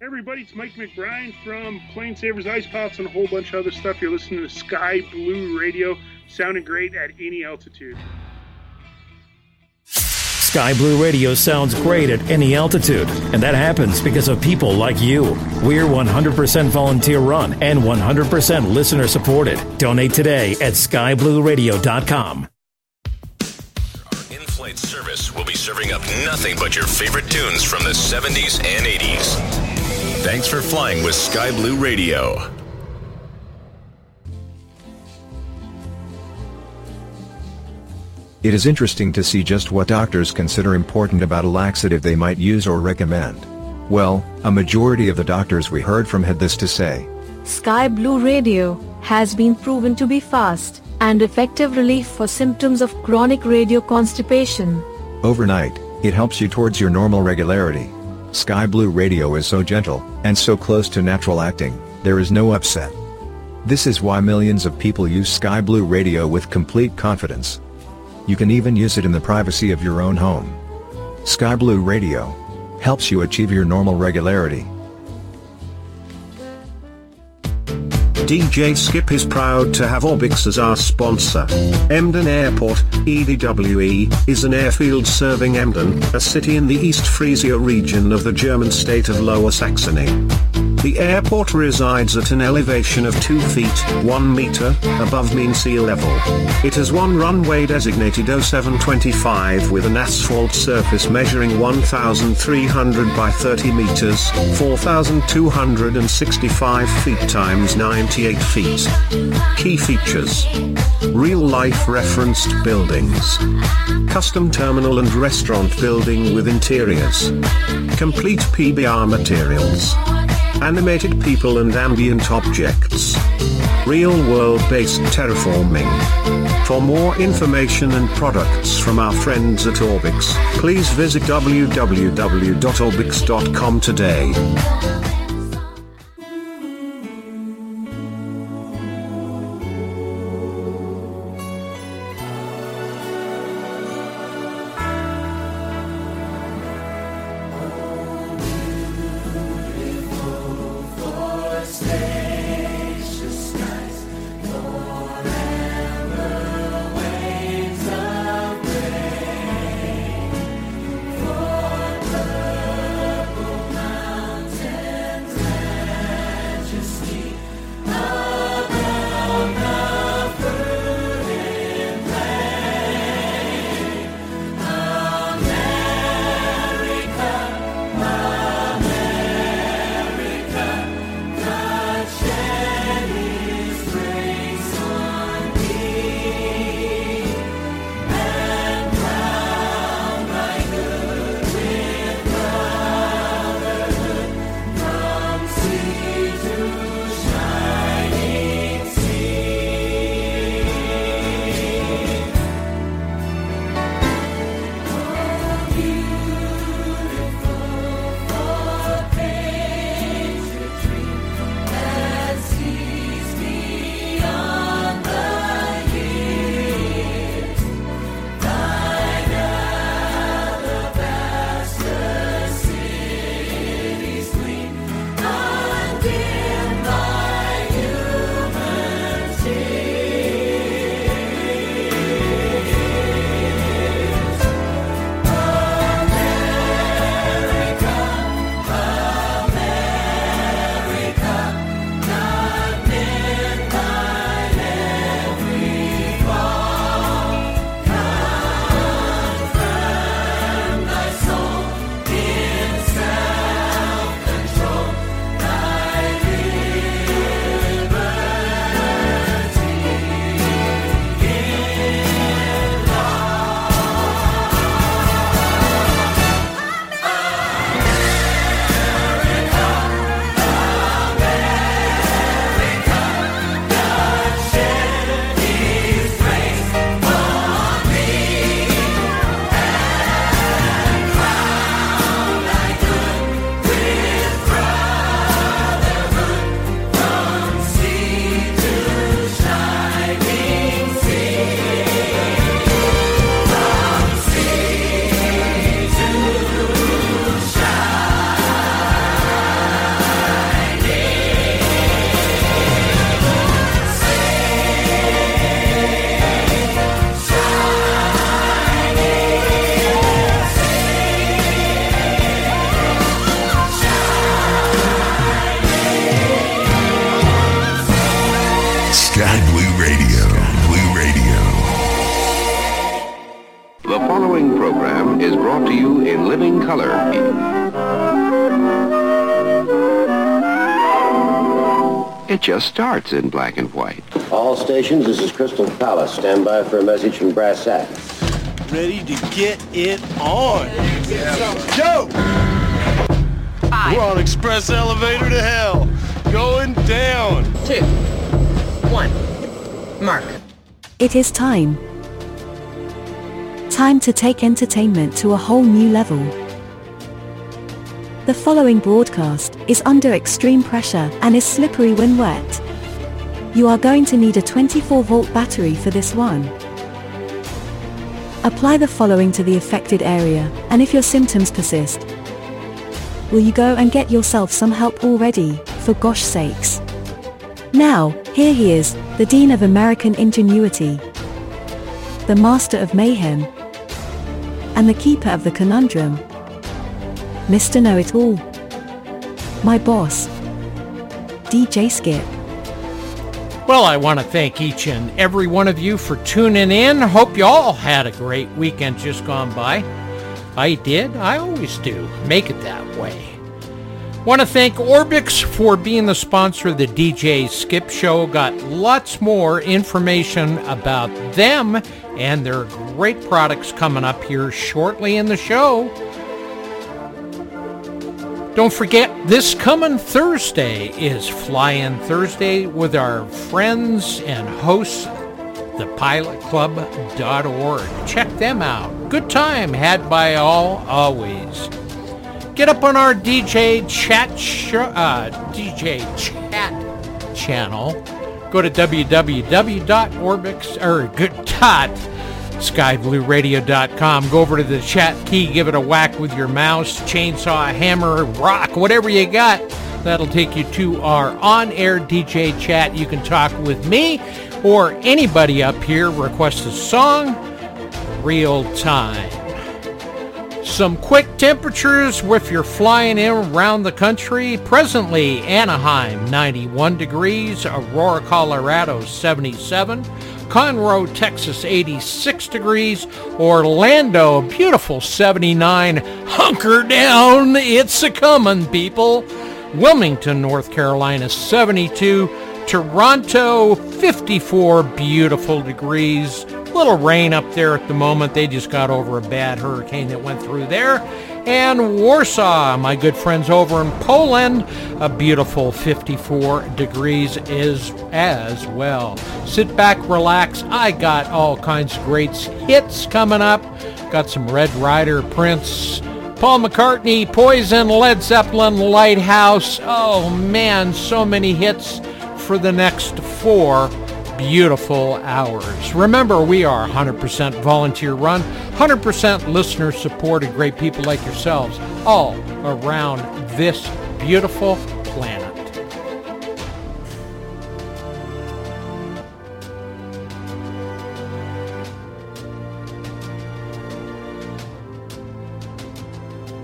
Hey everybody, it's Mike McBride from Plane Savers Ice Pops and a whole bunch of other stuff. You're listening to Sky Blue Radio, sounding great at any altitude. Sky Blue Radio sounds great at any altitude, and that happens because of people like you. We're 100% volunteer run and 100% listener supported. Donate today at skyblueradio.com. Our in-flight service will be serving up nothing but your favorite tunes from the 70s and 80s. Thanks for flying with Sky Blue Radio. It is interesting to see just what doctors consider important about a laxative they might use or recommend. Well, a majority of the doctors we heard from had this to say. Sky Blue Radio has been proven to be fast and effective relief for symptoms of chronic radio constipation. Overnight, it helps you towards your normal regularity. Sky Blue Radio is so gentle, and so close to natural acting, there is no upset. This is why millions of people use Sky Blue Radio with complete confidence. You can even use it in the privacy of your own home. Sky Blue Radio helps you achieve your normal regularity. DJ Skip is proud to have Orbx as our sponsor. Emden Airport, EDWE, is an airfield serving Emden, a city in the East Frisia region of the German state of Lower Saxony. The airport resides at an elevation of 2 feet 1 meter above mean sea level. It has one runway designated 0725 with an asphalt surface measuring 1,300 by 30 meters, 4,265 feet times 98 feet. Key features. Real-life referenced buildings. Custom terminal and restaurant building with interiors. Complete PBR materials animated people and ambient objects. Real-world based terraforming. For more information and products from our friends at Orbx, please visit www.orbx.com today. Just starts in black and white. All stations, this is Crystal Palace. Stand by for a message from Brass Sack. Ready to get it on. Joe! We're on express elevator to hell. Going down. Two. One. Mark. It is time. Time to take entertainment to a whole new level. The following broadcast is under extreme pressure and is slippery when wet. You are going to need a 24 volt battery for this one. Apply the following to the affected area, and if your symptoms persist, will you go and get yourself some help already, for gosh sakes. Now, here he is, the Dean of American Ingenuity, the Master of Mayhem, and the Keeper of the Conundrum, Mr. Know-It-All, my boss, DJ Skip. Well, I want to thank each and every one of you for tuning in. Hope you all had a great weekend just gone by. I did. I always do. Make it that way. Want to thank Orbx for being the sponsor of the DJ Skip Show. Got lots more information about them and their great products coming up here shortly in the show. Don't forget, this coming Thursday is Fly-In Thursday with our friends and hosts, thepilotclub.org. Check them out. Good time had by all, always. Get up on our DJ chat sh- uh, DJ chat channel. Go to www.orbx or good dot skyblueradio.com. Go over to the chat key, give it a whack with your mouse, chainsaw, hammer, rock, whatever you got. That'll take you to our on-air DJ chat. You can talk with me or anybody up here. Request a song, real time. Some quick temperatures if you're flying in around the country. Presently, Anaheim 91 degrees, Aurora, Colorado 77, Conroe, Texas 86 degrees, Orlando beautiful 79. Hunker down, it's a coming, people. Wilmington, North Carolina 72, Toronto 54 beautiful degrees. Little rain up there at the moment. They just got over a bad hurricane that went through there. And Warsaw, my good friends over in Poland, a beautiful 54 degrees is as well. Sit back, relax. I got all kinds of great hits coming up. Got some Red Rider, Prince, Paul McCartney, Poison, Led Zeppelin, Lighthouse. Oh man, so many hits for the next four beautiful hours. Remember, we are 100% volunteer run, 100% listener supported, great people like yourselves all around this beautiful planet.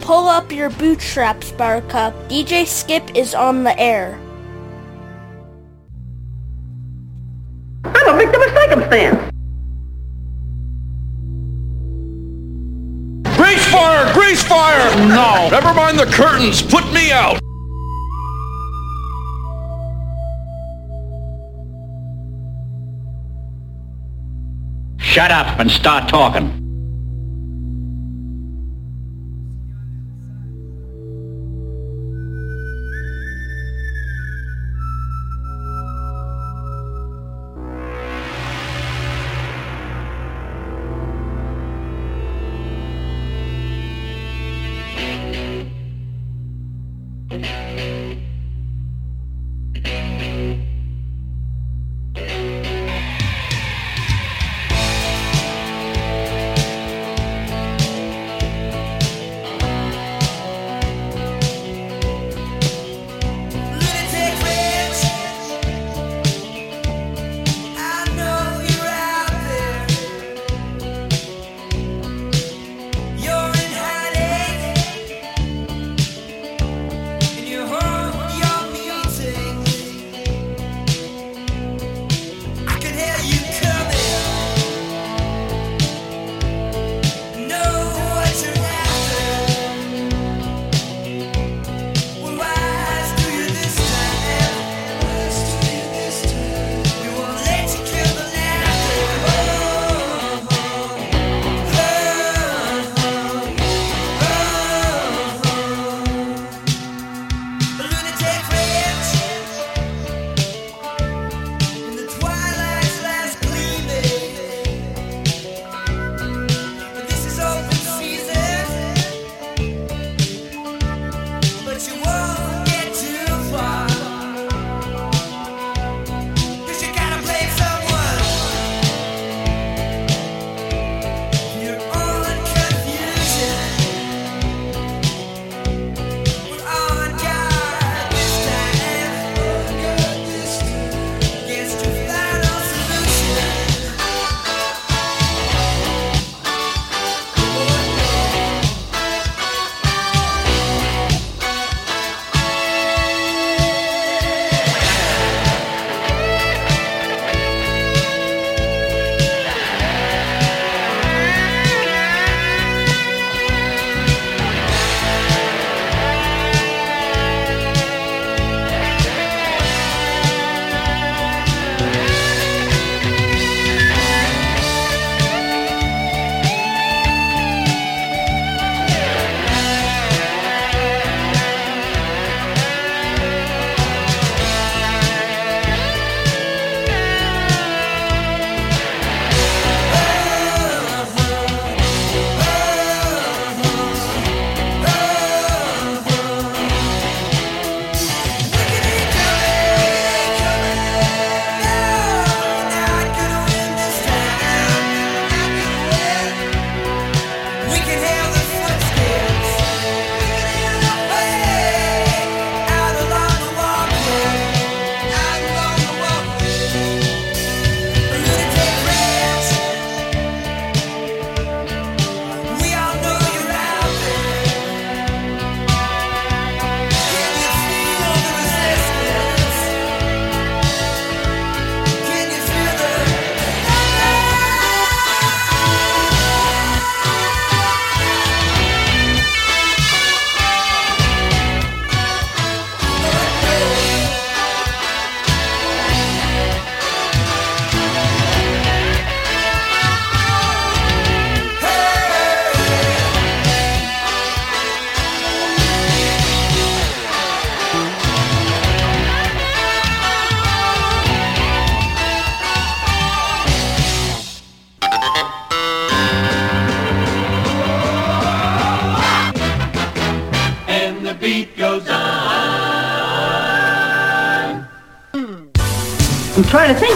Pull up your bootstraps, Buttercup. DJ Skip is on the air. Circumstance. Grease fire! Grease fire! No! Never mind the curtains. Put me out! Shut up and start talking.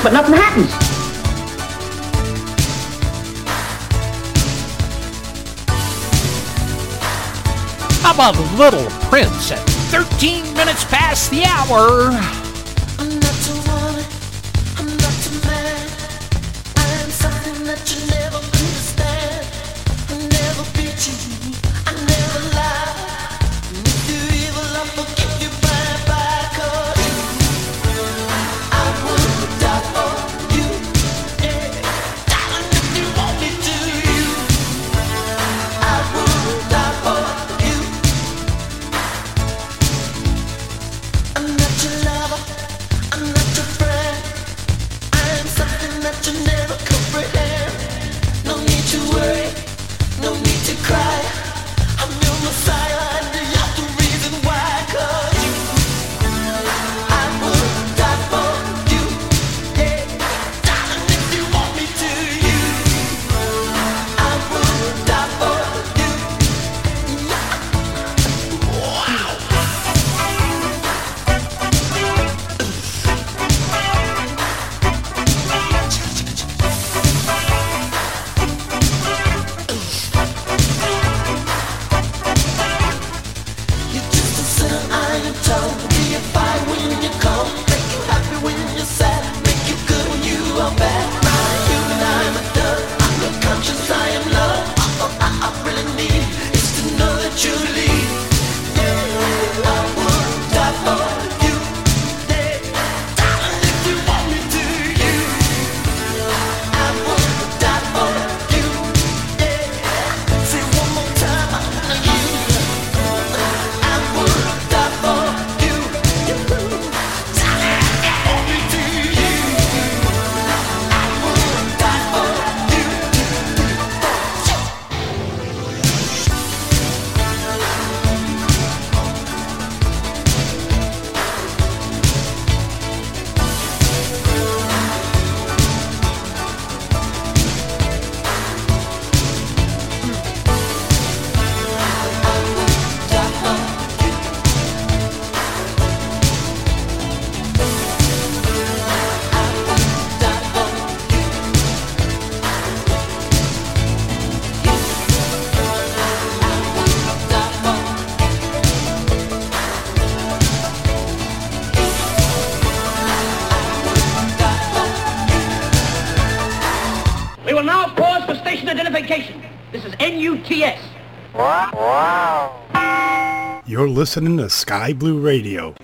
but nothing happens. How about Little Prince at 13 minutes past the hour? listening to Sky Blue Radio.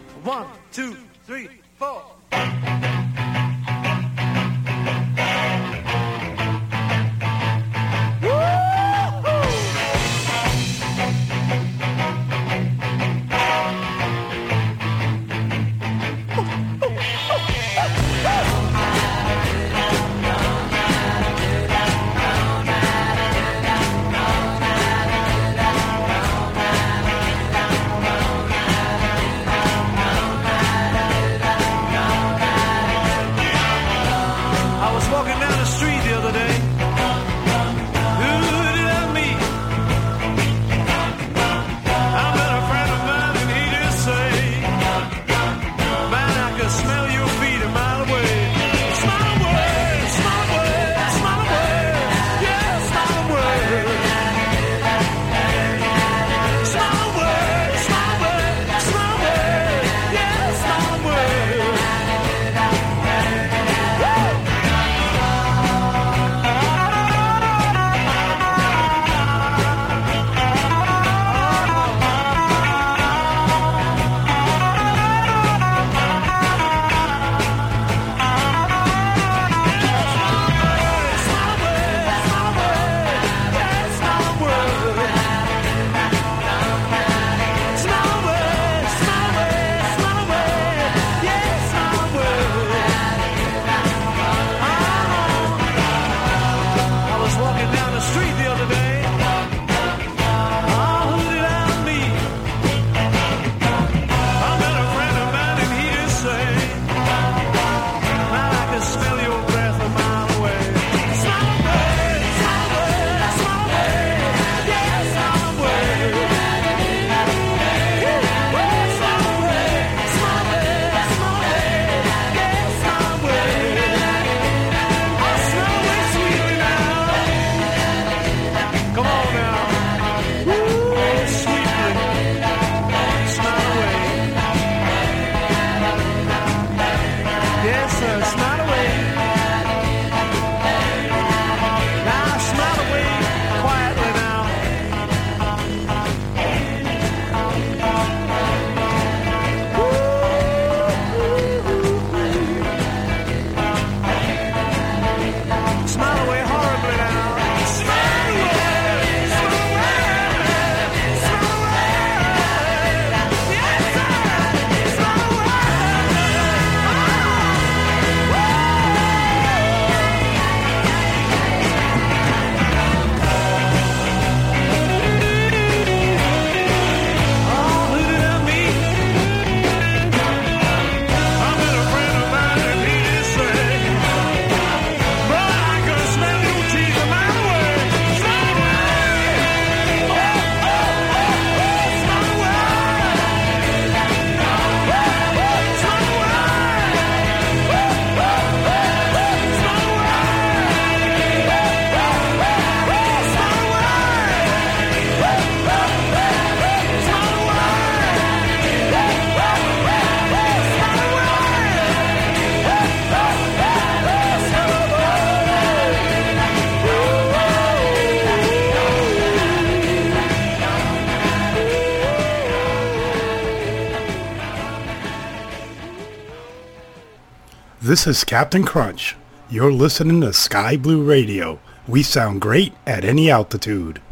This is Captain Crunch. You're listening to Sky Blue Radio. We sound great at any altitude.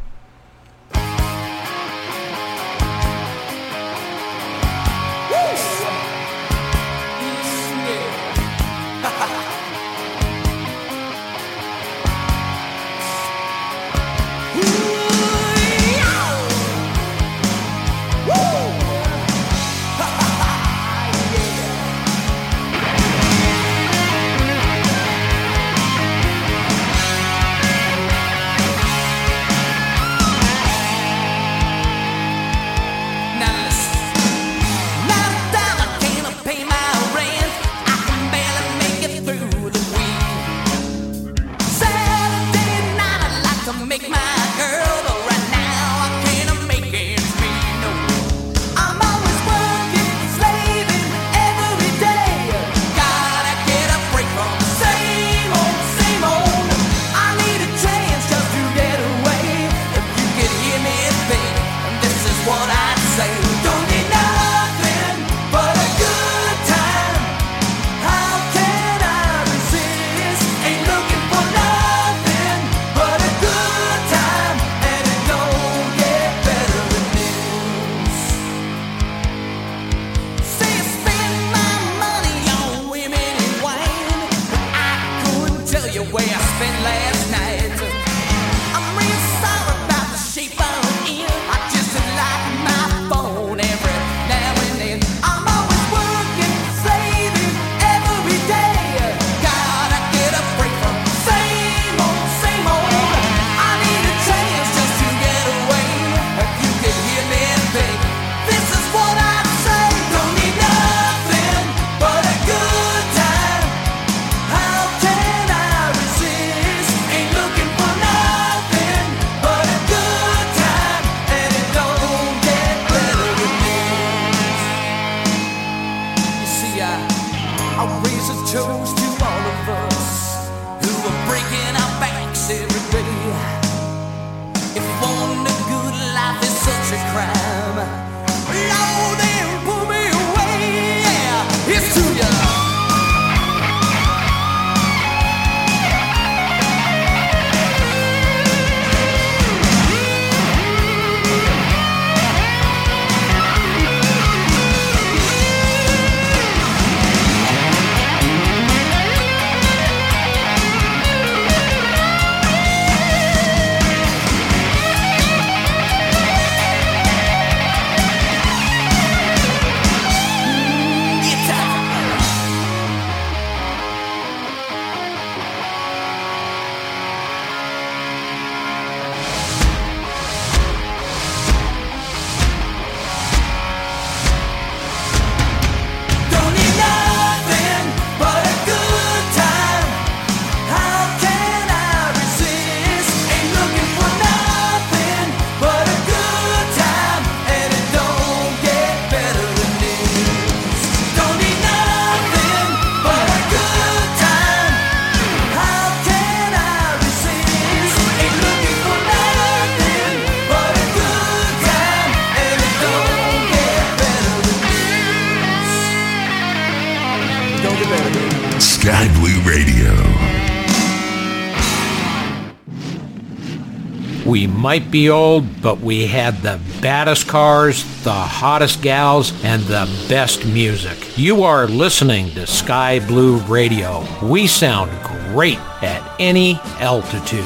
might be old, but we had the baddest cars, the hottest gals, and the best music. You are listening to Sky Blue Radio. We sound great at any altitude.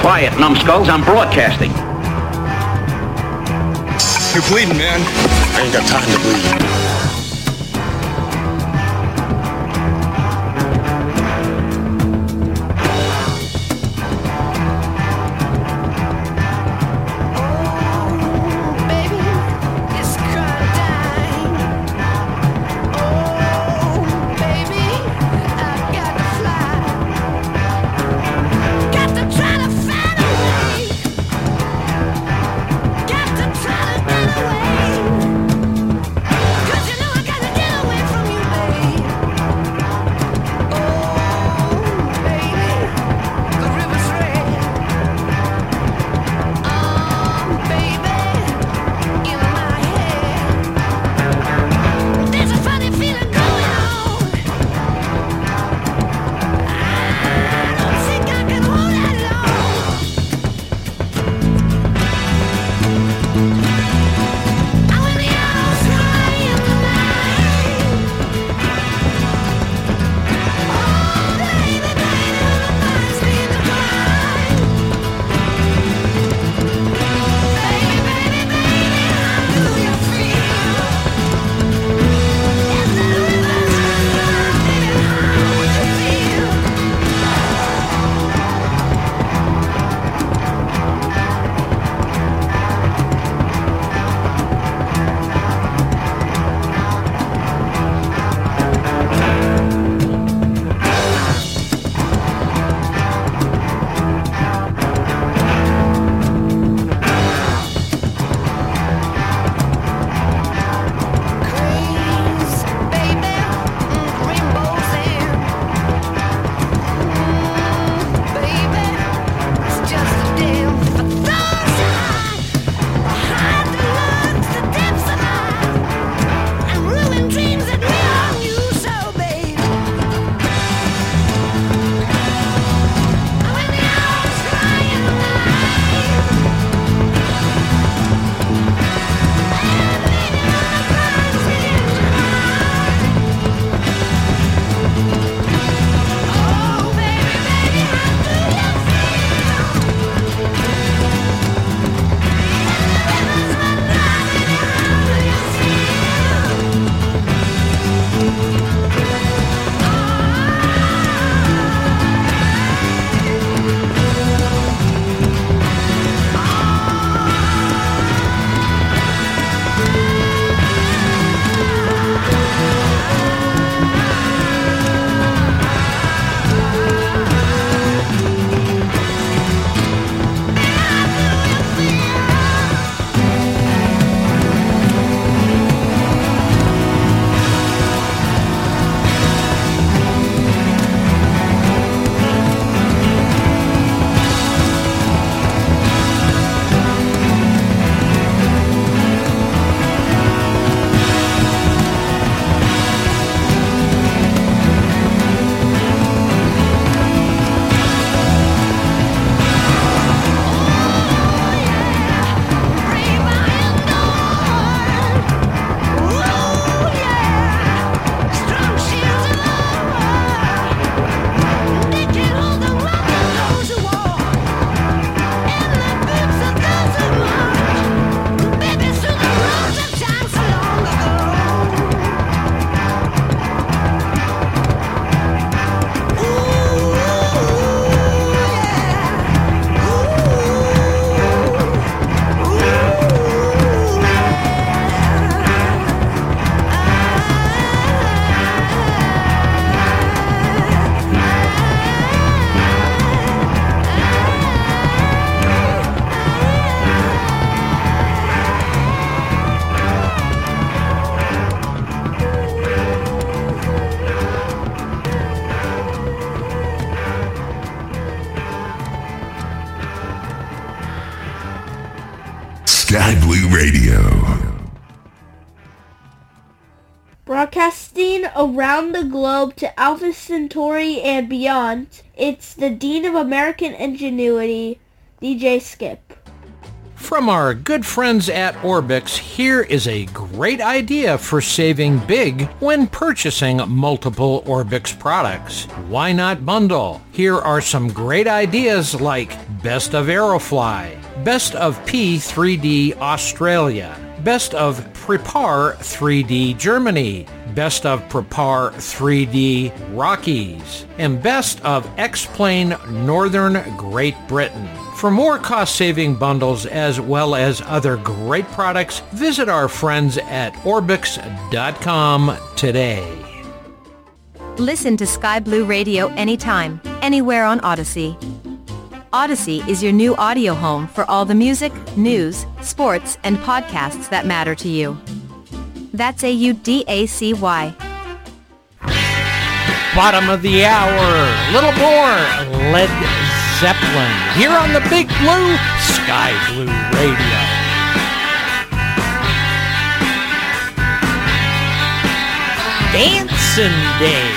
Quiet, numbskulls, I'm broadcasting. You're bleeding, man. I ain't got time to bleed. Around the globe to Alpha Centauri and beyond, it's the Dean of American Ingenuity, DJ Skip. From our good friends at Orbx, here is a great idea for saving big when purchasing multiple Orbx products. Why not bundle? Here are some great ideas like Best of Aerofly, Best of P3D Australia, Best of Prepar3D Germany, Best of Prepar3D Rockies, and Best of X-Plane Northern Great Britain. For more cost-saving bundles as well as other great products, visit our friends at Orbx.com today. Listen to Sky Blue Radio anytime, anywhere on Odyssey. Odyssey is your new audio home for all the music, news, sports, and podcasts that matter to you. That's A-U-D-A-C-Y. Bottom of the hour, little more Led Zeppelin here on the Big Blue Sky Blue Radio. Dancing Days.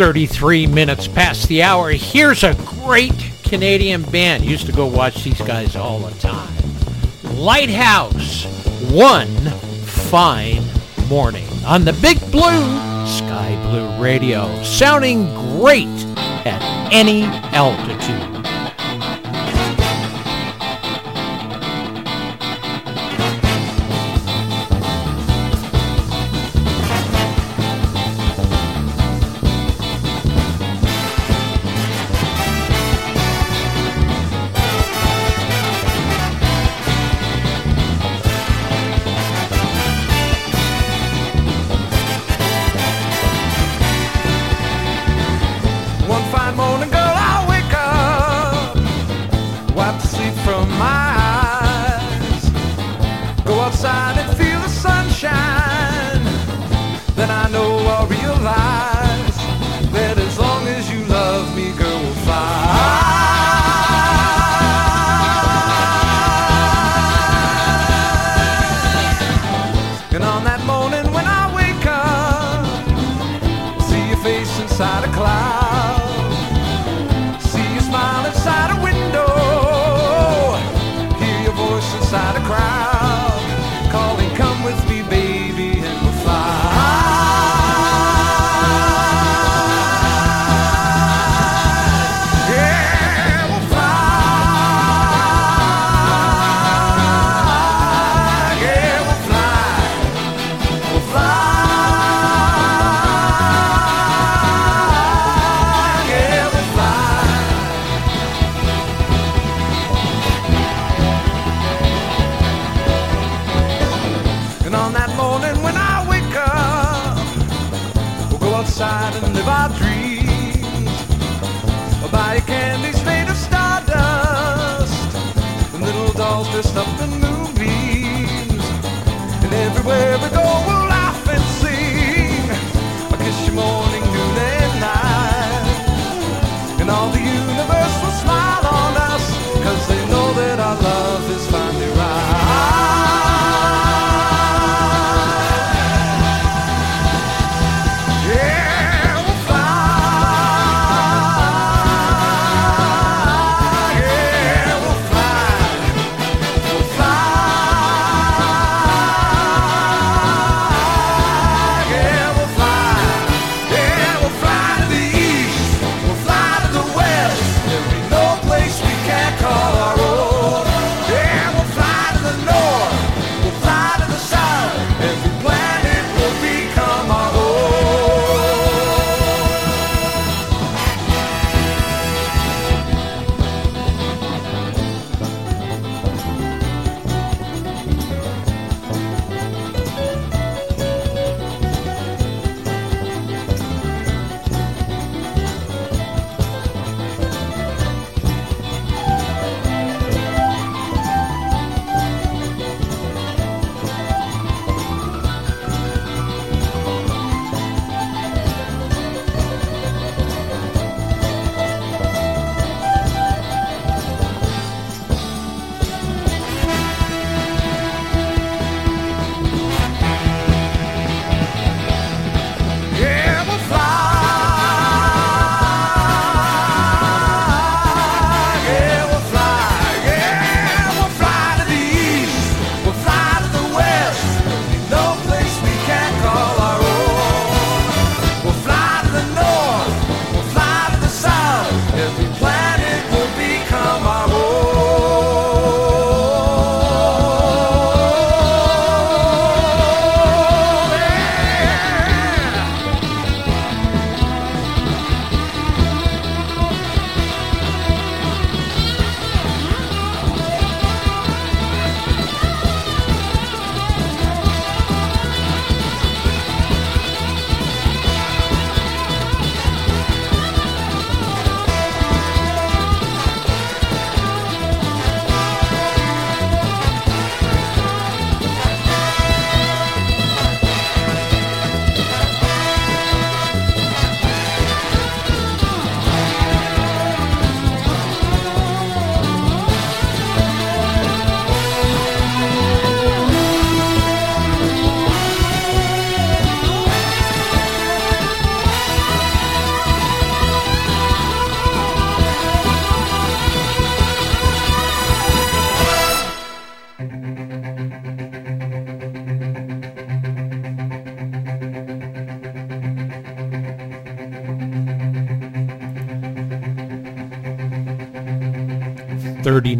33 minutes past the hour. Here's a great Canadian band. Used to go watch these guys all the time. Lighthouse, one fine morning on the Big Blue, Sky Blue Radio, sounding great at any altitude.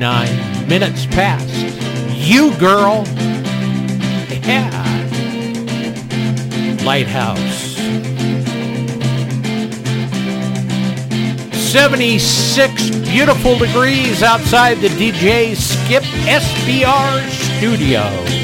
59 minutes past. You girl. Yeah. Lighthouse. 76 beautiful degrees outside the DJ Skip SBR studio.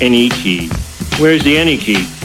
Any key. Where's the any key?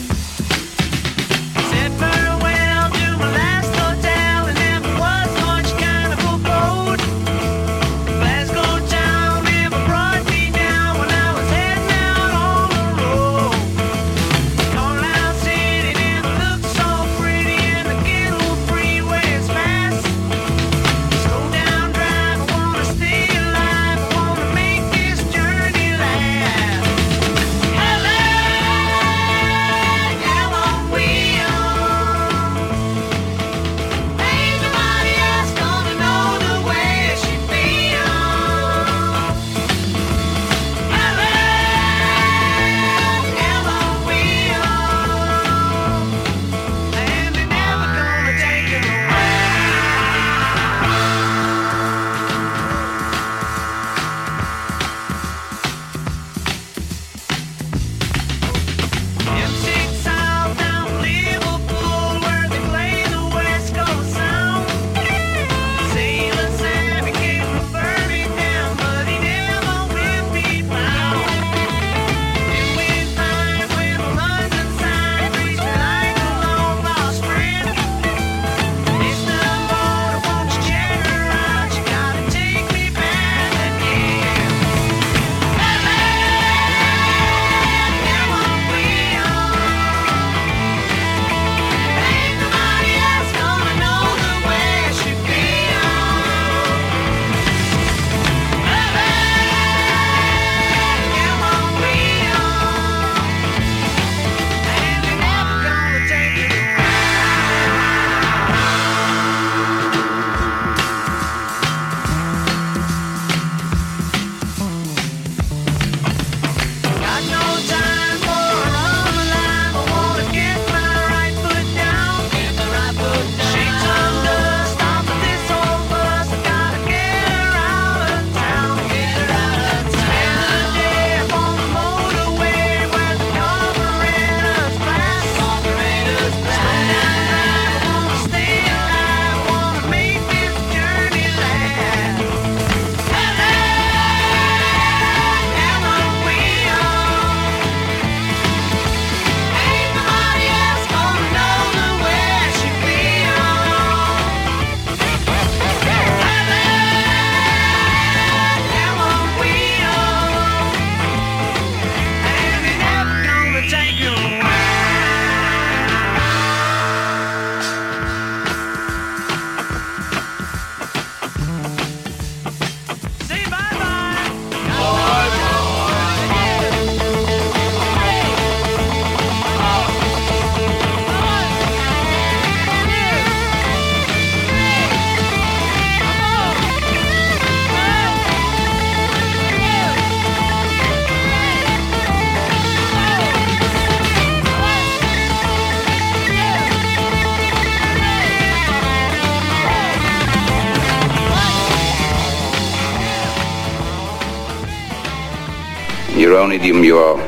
you are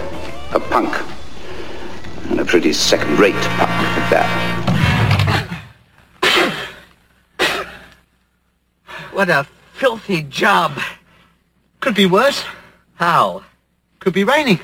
a punk. And a pretty second-rate punk at that. What a filthy job. Could be worse. How? Could be raining.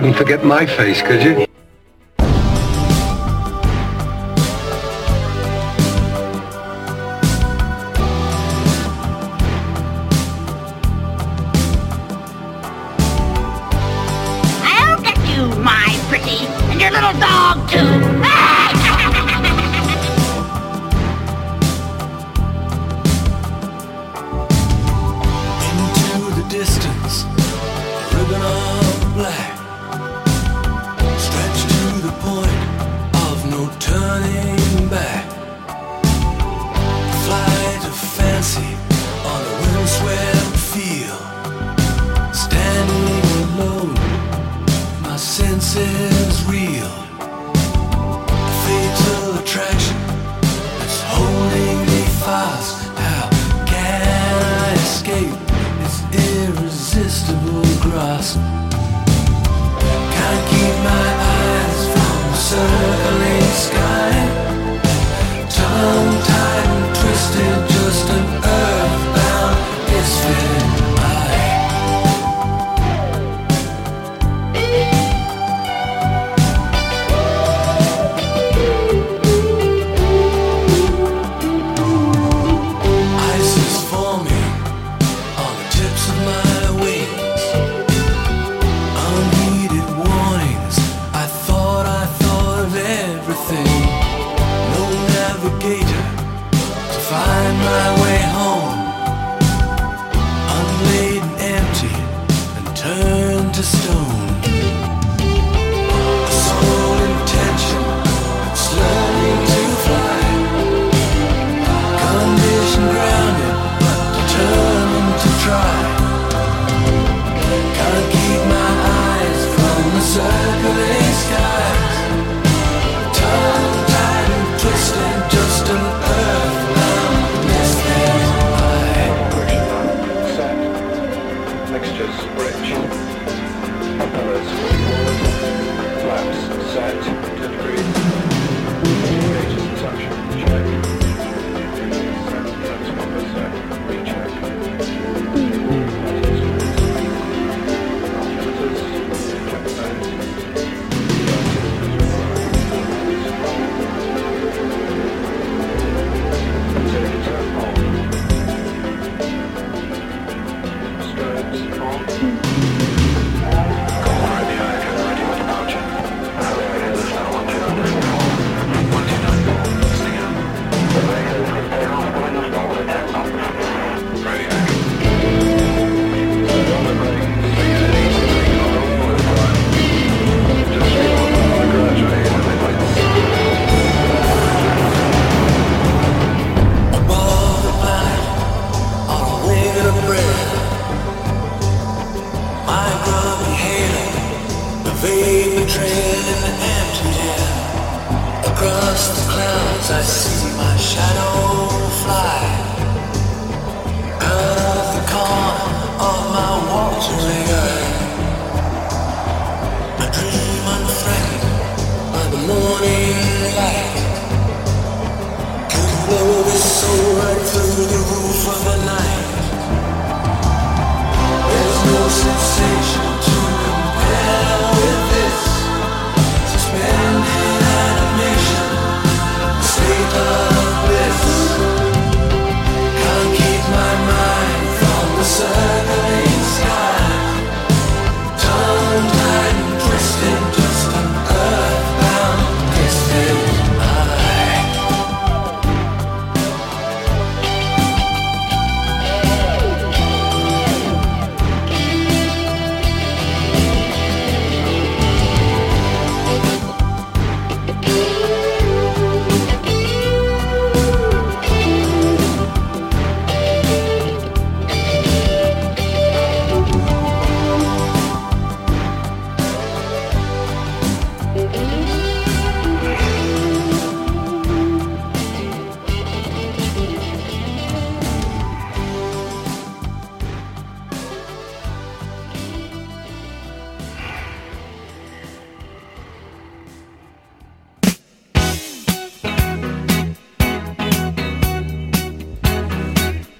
Couldn't forget my face, could you?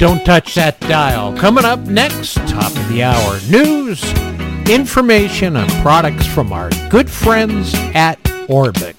Don't touch that dial. Coming up next, top of the hour news, information on products from our good friends at Orbx.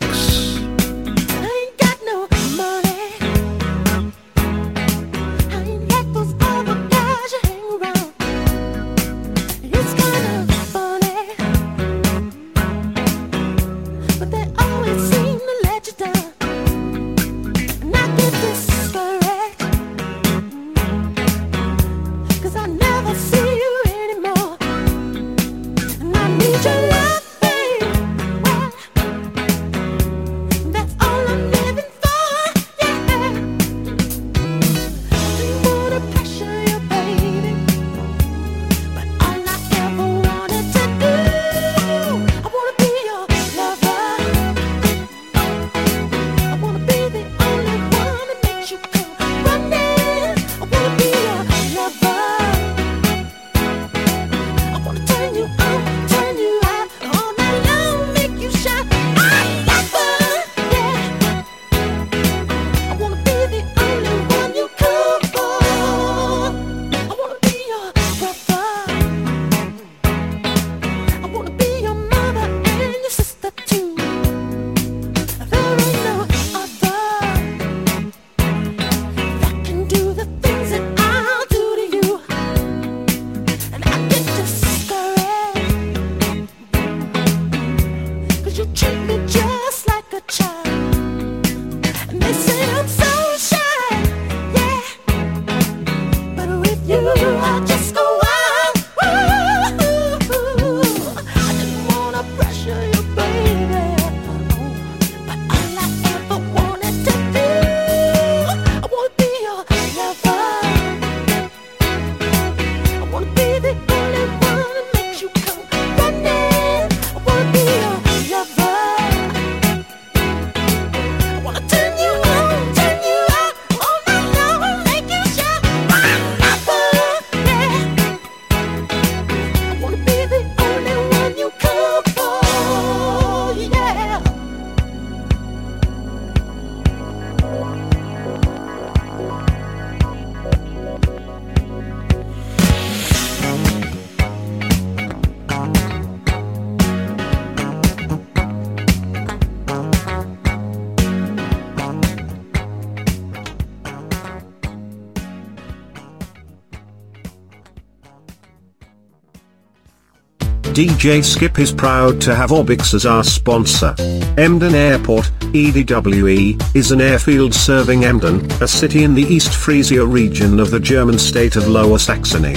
DJ Skip is proud to have Orbx as our sponsor. Emden Airport, EDWE, is an airfield serving Emden, a city in the East Frisia region of the German state of Lower Saxony.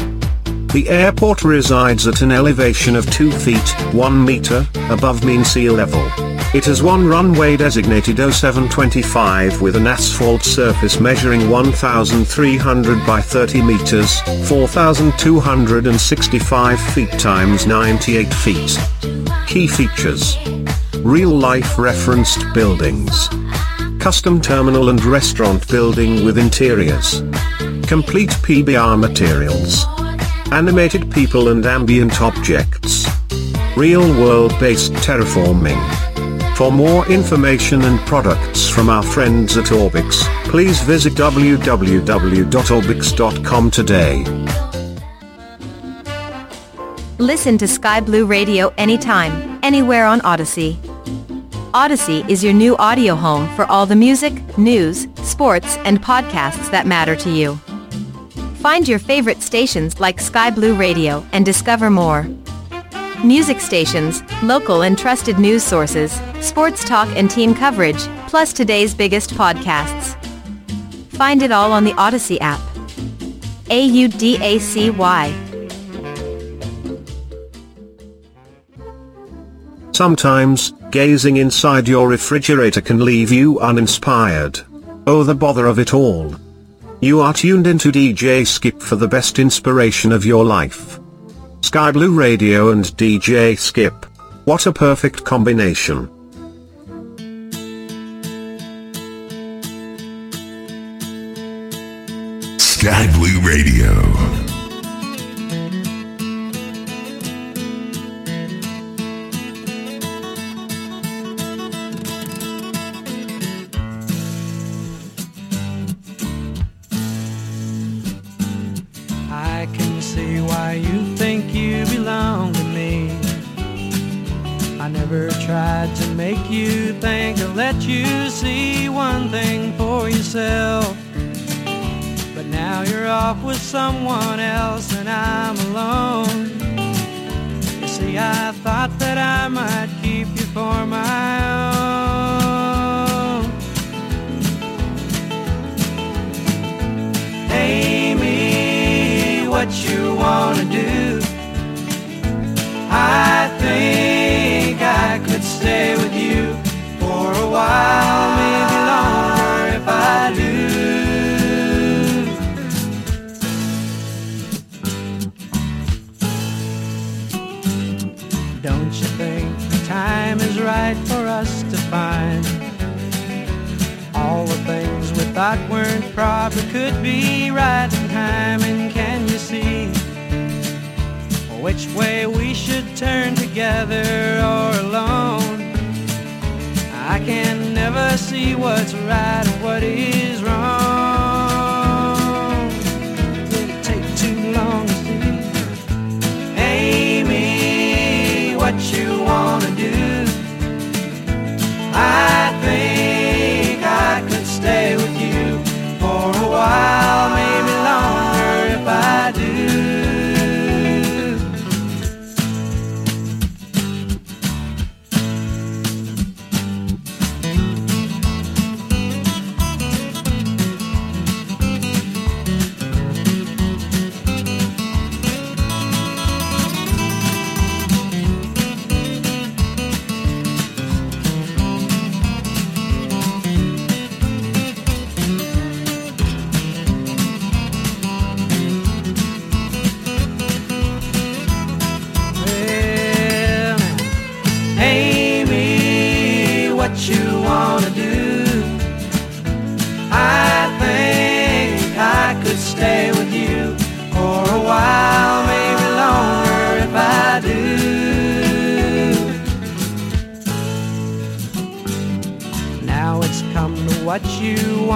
The airport resides at an elevation of 2 feet, 1 meter, above mean sea level. It has one runway designated 0725 with an asphalt surface measuring 1,300 by 30 meters, 4,265 feet times 98 feet. Key features. Real-life referenced buildings. Custom terminal and restaurant building with interiors. Complete PBR materials. Animated people and ambient objects. Real-world based terraforming. For more information and products from our friends at Orbx, please visit www.orbx.com today. Listen to Sky Blue Radio anytime, anywhere on Audacy. Audacy is your new audio home for all the music, news, sports, and podcasts that matter to you. Find your favorite stations like Sky Blue Radio and discover more. Music stations, local and trusted news sources, sports talk and team coverage, plus today's biggest podcasts. Find it all on the Audacy app. A-U-D-A-C-Y. Sometimes, gazing inside your refrigerator can leave you uninspired. Oh the bother of it all. You are tuned into DJ Skip for the best inspiration of your life. Sky Blue Radio and DJ Skip. What a perfect combination. Sky Blue Radio. With someone else and I'm alone. You see, I thought that I might keep you for my own. Amy, what you wanna do? I all the things we thought weren't probably could be right in time? And can you see which way we should turn together or alone? I can never see what's right and what is wrong. Did it take too long to see? Amy, what you wanna do? I think I could stay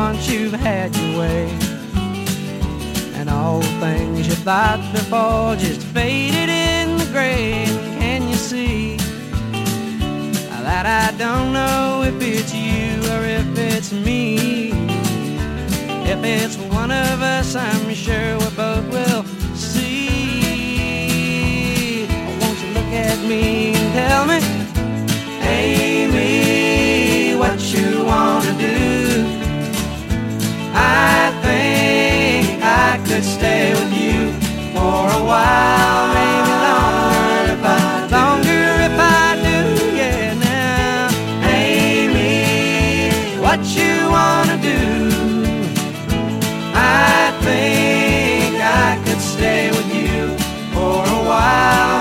want, you've had your way. And all the things you thought before just faded in the grave. Can you see that I don't know if it's you or if it's me? If it's one of us, I'm sure we both will see. Won't you look at me and tell me, Amy, what you wanna do? I think I could stay with you for a while, maybe longer if I longer if I do. Yeah, now, Amy, what you wanna do? I think I could stay with you for a while,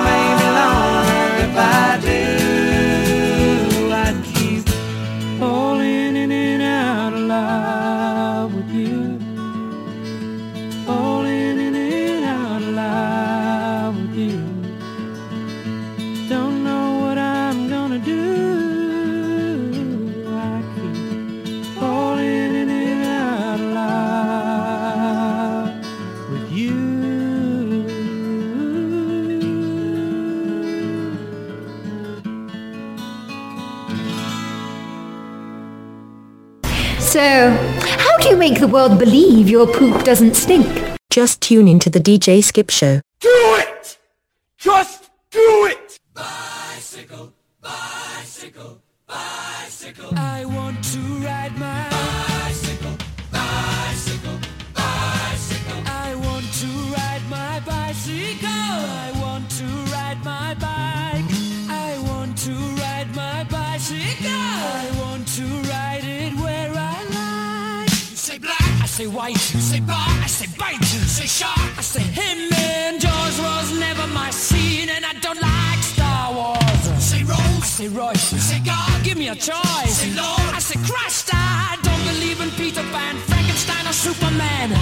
So, how do you make the world believe your poop doesn't stink? Just tune into the DJ Skip Show. Do it! Just do it! Say Royce. You say God, give me a choice. You say Lord, I say Christ. I don't believe in Peter Pan, Frankenstein, or Superman.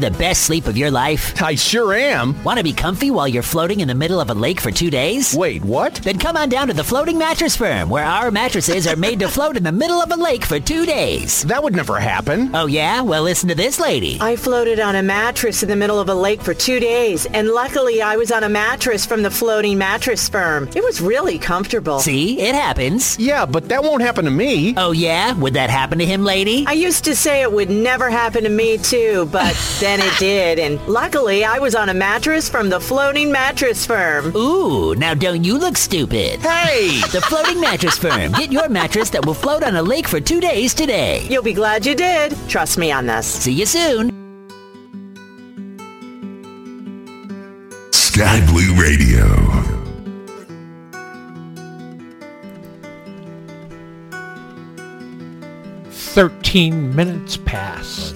for the best sleep of your life? I sure am. Want to be comfy while you're floating in the middle of a lake for two days? Wait, what? Then come on down to the Floating Mattress Firm, where our mattresses are made to float in the middle of a lake for two days. That would never happen. Oh, yeah? Well, listen to this lady. I floated on a mattress in the middle of a lake for two days, and luckily I was on a mattress from the Floating Mattress Firm. It was really comfortable. See? It happens. Yeah, but that won't happen to me. Oh, yeah? Would that happen to him, lady? I used to say it would never happen to me, too, but... then it did, and luckily I was on a mattress from the Floating Mattress Firm. Ooh, now don't you look stupid. Hey! The Floating Mattress Firm. Get your mattress that will float on a lake for two days today. You'll be glad you did. Trust me on this. See you soon. Sky Blue Radio. Thirteen minutes pass.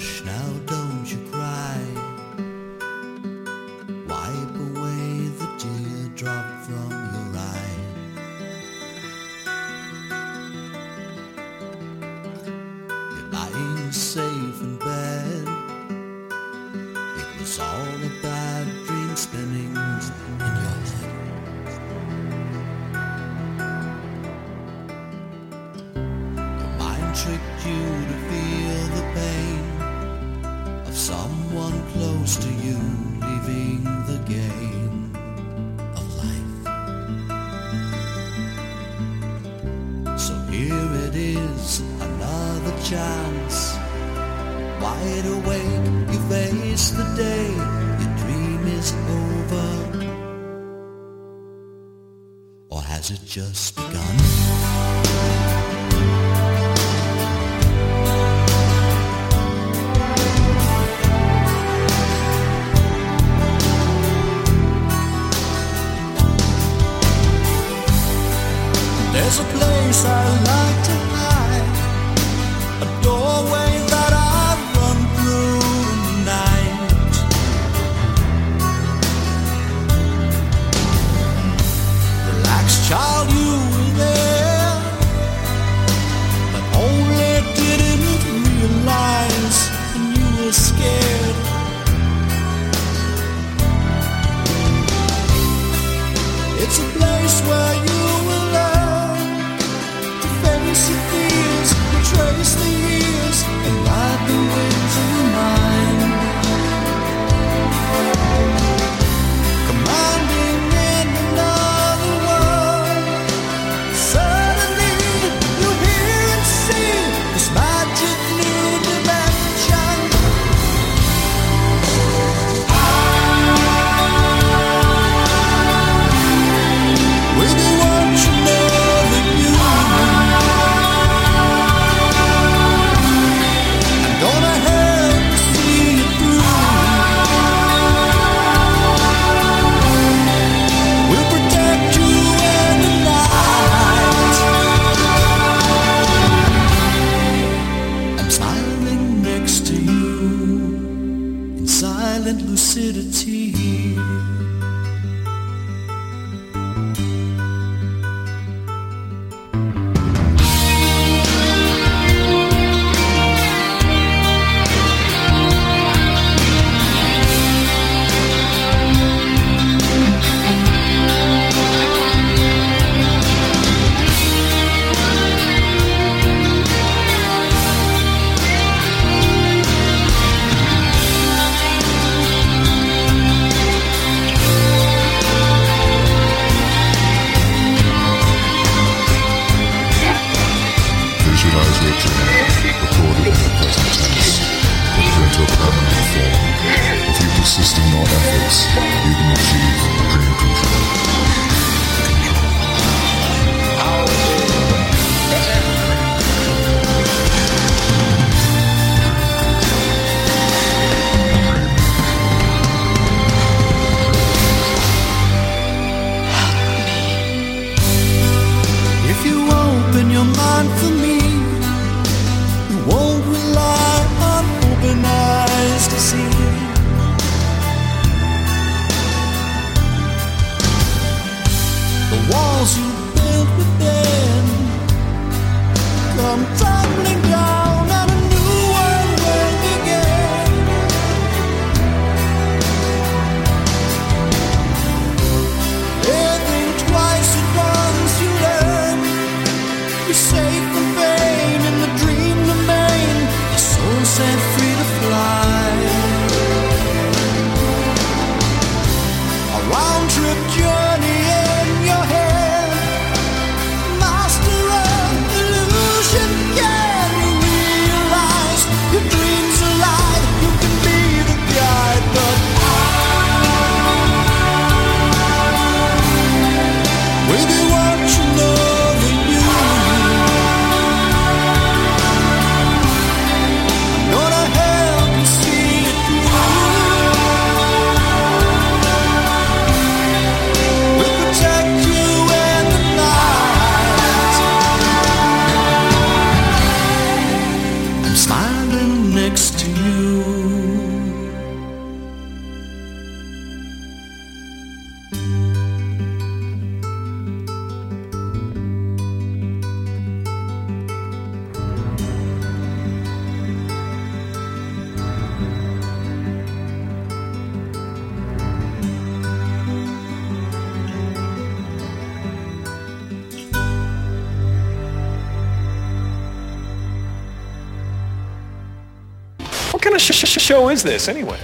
is this anyway?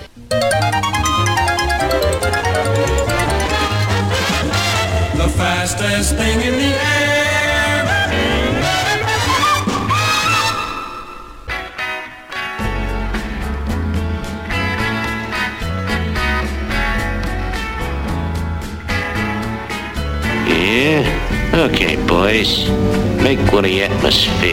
The fastest thing in the air. Yeah. Okay, boys. Make what a atmosphere.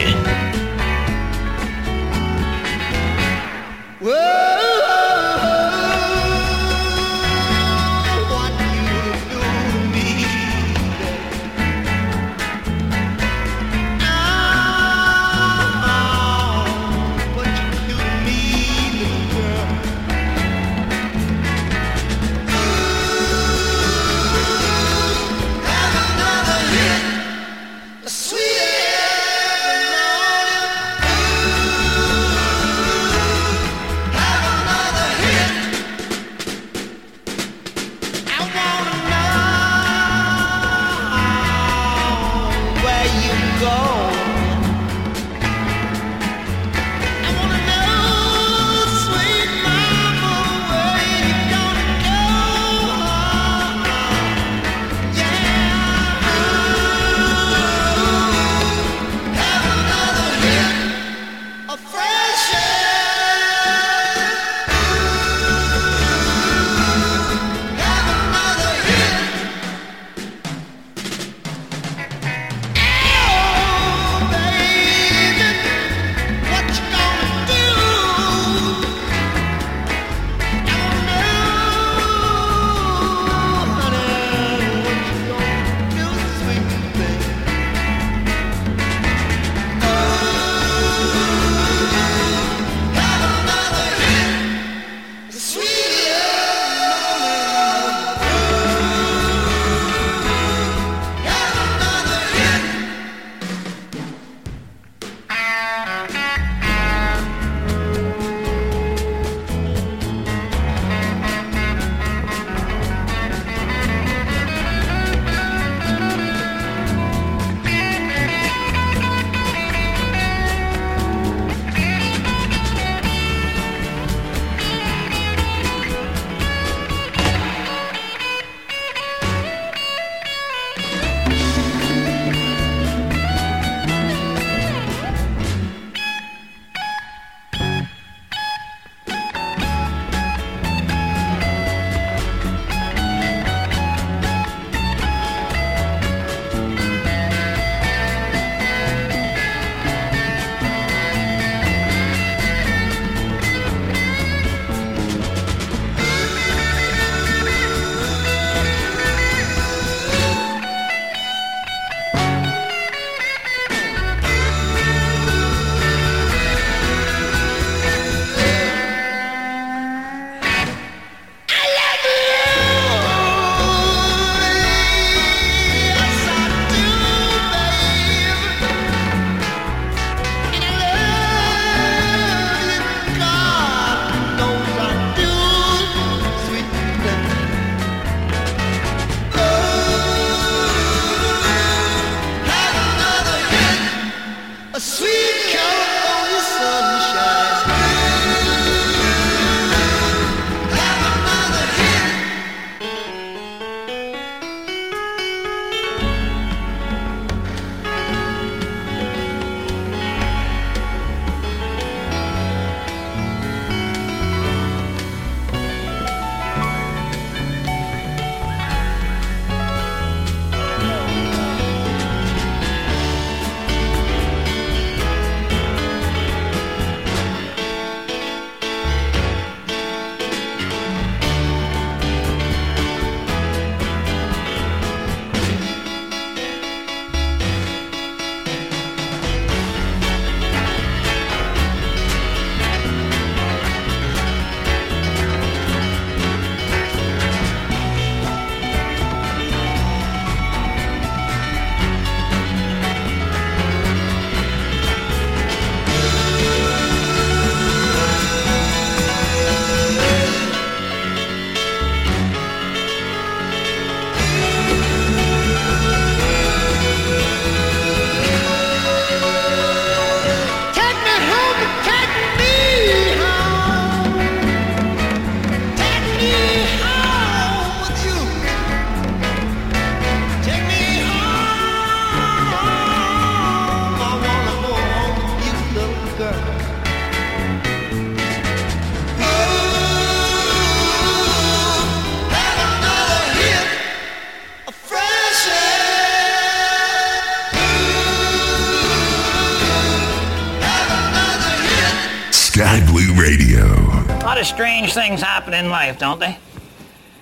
Strange things happen in life, don't they?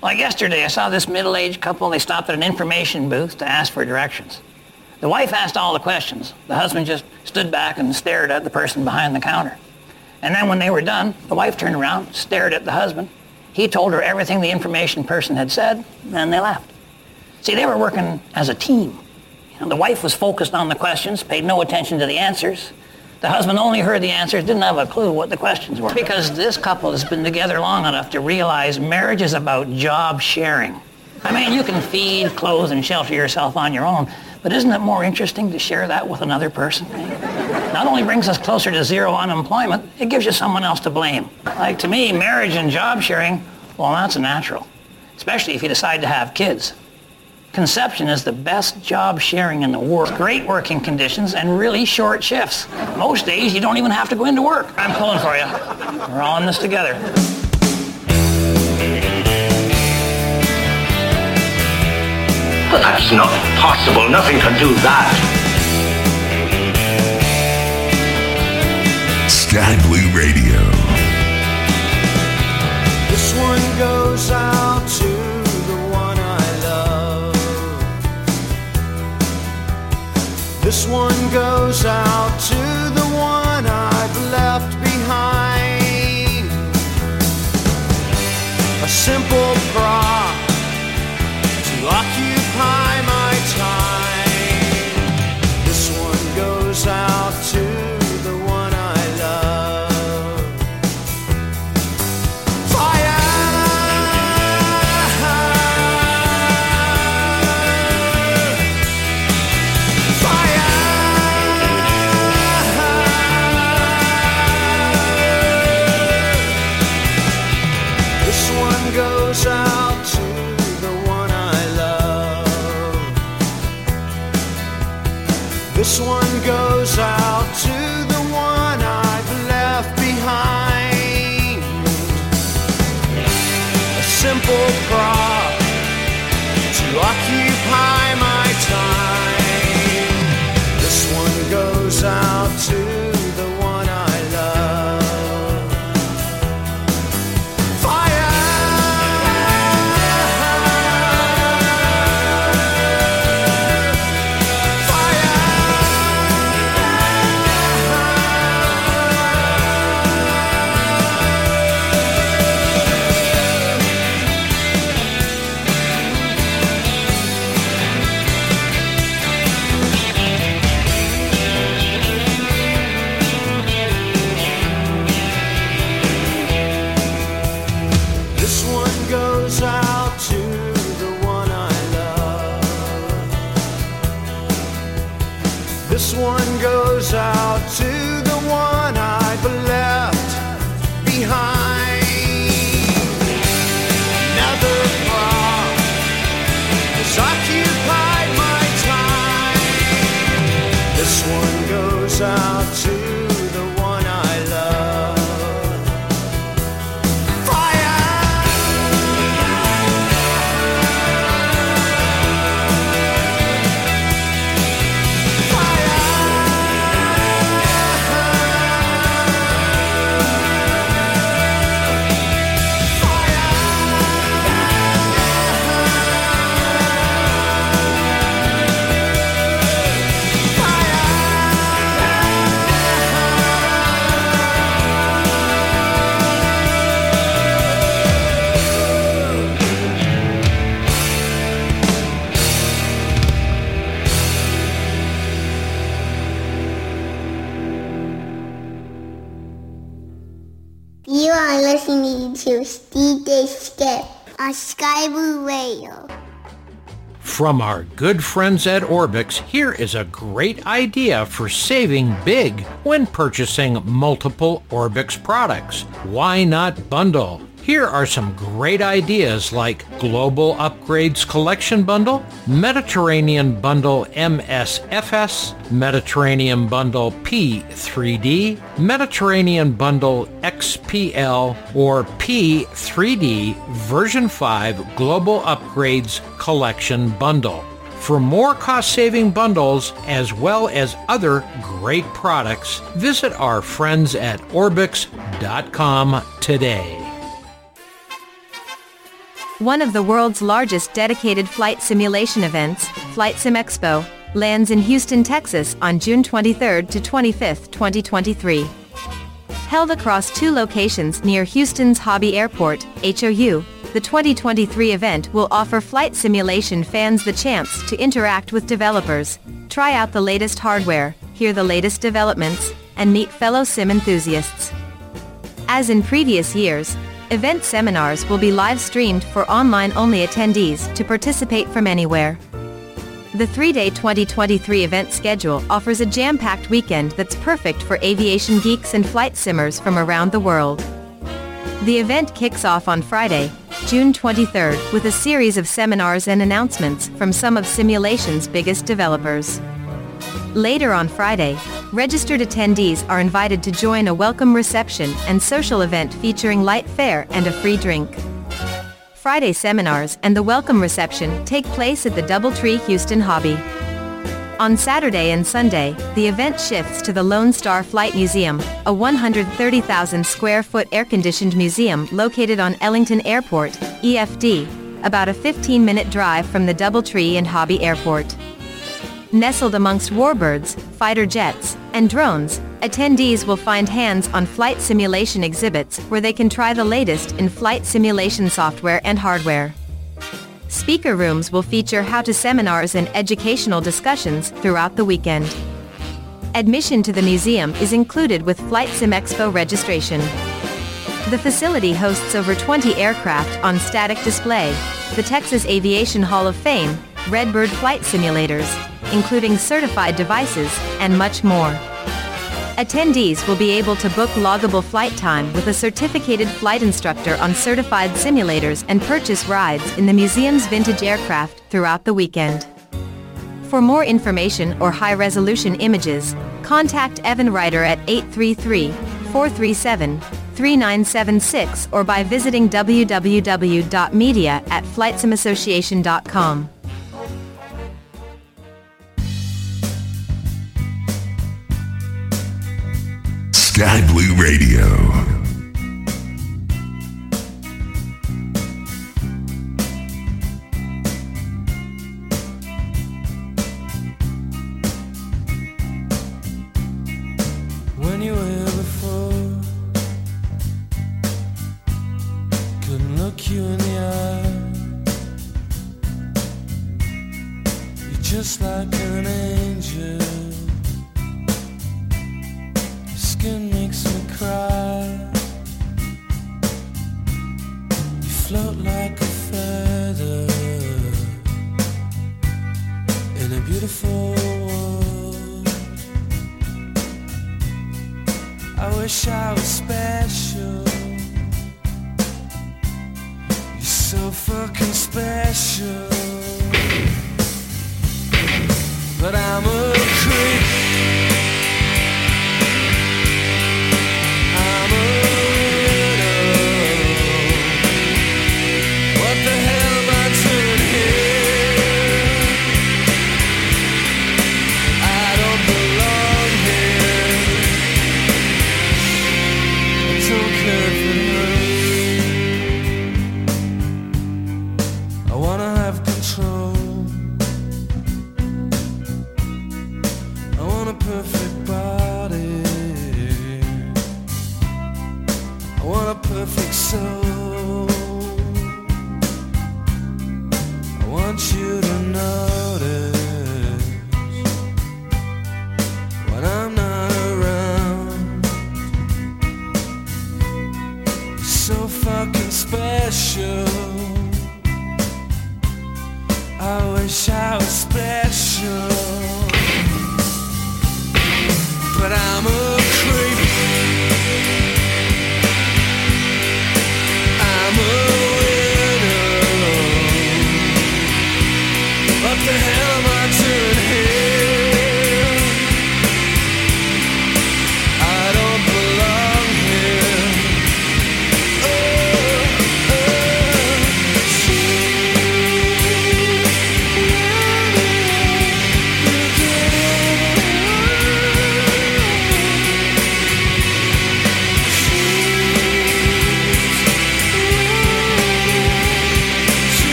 Like yesterday, I saw this middle-aged couple. They stopped at an information booth to ask for directions. The wife asked all the questions. The husband just stood back and stared at the person behind the counter. And then when they were done, the wife turned around, stared at the husband. He told her everything the information person had said, and they left. See, they were working as a team. You know, the wife was focused on the questions, paid no attention to the answers. The husband only heard the answers, didn't have a clue what the questions were. Because this couple has been together long enough to realize marriage is about job sharing. I mean, you can feed, clothe, and shelter yourself on your own, but isn't it more interesting to share that with another person? Not only brings us closer to zero unemployment, it gives you someone else to blame. Like to me, marriage and job sharing, well, that's natural, especially if you decide to have kids. Conception is the best job sharing in the world. Great working conditions and really short shifts. Most days you don't even have to go into work. I'm pulling for you. We're all in this together. But that's not possible. Nothing can do that. Sky Blue Radio. This one goes out This one goes out to the one I've left behind. A simple prop to occupy From our good friends at Orbx, here is a great idea for saving big when purchasing multiple Orbx products. Why not bundle? Here are some great ideas like Global Upgrades Collection Bundle, Mediterranean Bundle MSFS, Mediterranean Bundle P3D, Mediterranean Bundle XPL, or P3D version 5 Global Upgrades Collection Bundle. For more cost-saving bundles as well as other great products, visit our friends at Orbx.com today. One of the world's largest dedicated flight simulation events, Flight Sim Expo, lands in Houston, Texas on June 23 to 25, 2023. Held across two locations near Houston's Hobby Airport, HOU, the 2023 event will offer flight simulation fans the chance to interact with developers, try out the latest hardware, hear the latest developments, and meet fellow sim enthusiasts. As in previous years, event seminars will be live streamed for online-only attendees to participate from anywhere. The three-day 2023 event schedule offers a jam-packed weekend that's perfect for aviation geeks and flight simmers from around the world. The event kicks off on Friday, June 23rd with a series of seminars and announcements from some of simulation's biggest developers. Later on Friday, registered attendees are invited to join a welcome reception and social event featuring light fare and a free drink. Friday seminars and the welcome reception take place at the Doubletree Houston Hobby. On Saturday and Sunday, the event shifts to the Lone Star Flight Museum, a 130,000 square foot air-conditioned museum located on Ellington Airport, EFD, about a 15-minute drive from the Doubletree and Hobby Airport. Nestled amongst warbirds, fighter jets, and drones, attendees will find hands-on flight simulation exhibits where they can try the latest in flight simulation software and hardware. Speaker rooms will feature how-to seminars and educational discussions throughout the weekend. Admission to the museum is included with Flight Sim Expo registration. The facility hosts over 20 aircraft on static display, the Texas Aviation Hall of Fame, Redbird flight simulators, including certified devices, and much more. Attendees will be able to book loggable flight time with a certificated flight instructor on certified simulators and purchase rides in the museum's vintage aircraft throughout the weekend. For more information or high-resolution images, contact Evan Ryder at 833-437-3976 or by visiting www.media at. Sky Blue Radio.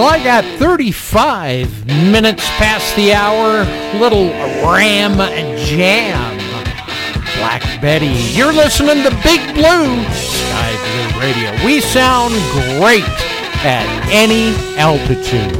Well, I got 35 minutes past the hour. Little ram jam. Black Betty. You're listening to Big Blue, Sky Blue Radio. We sound great at any altitude.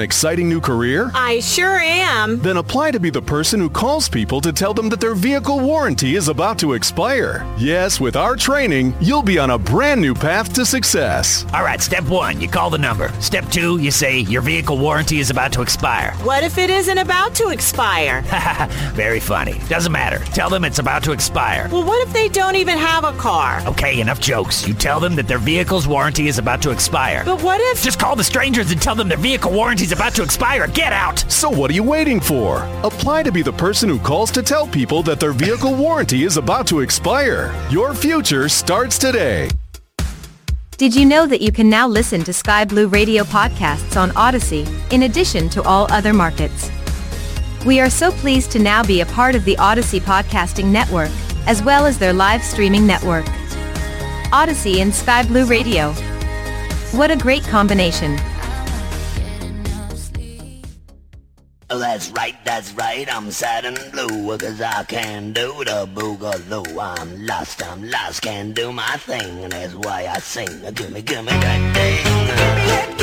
An exciting new career? I sure am. Then apply to be the person who calls people to tell them that their vehicle warranty is about to expire. Yes, with our training, you'll be on a brand new path to success. All right, step one, you call the number. Step two, you say your vehicle warranty is about to expire. What if it isn't about to expire? Very funny. Doesn't matter. Tell them it's about to expire. Well, what if they don't even have a car? Okay, enough jokes. You tell them that their vehicle's warranty is about to expire. But what if... Just call the strangers and tell them their vehicle warranty is about to expire. Get out! So what are you waiting for? Apply to be the person who calls to tell people that their vehicle warranty is about to expire. Your future starts today. Did you know that you can now listen to Sky Blue Radio podcasts on Audacy, in addition to all other markets? We are so pleased to now be a part of the Audacy Podcasting Network, as well as their live streaming network. Audacy and Sky Blue Radio. What a great combination. I'm sad and blue, cause I can't do the boogaloo. I'm lost, I'm lost, can't do my thing, and that's why I sing. Gimme, gimme that thing. Gimme that,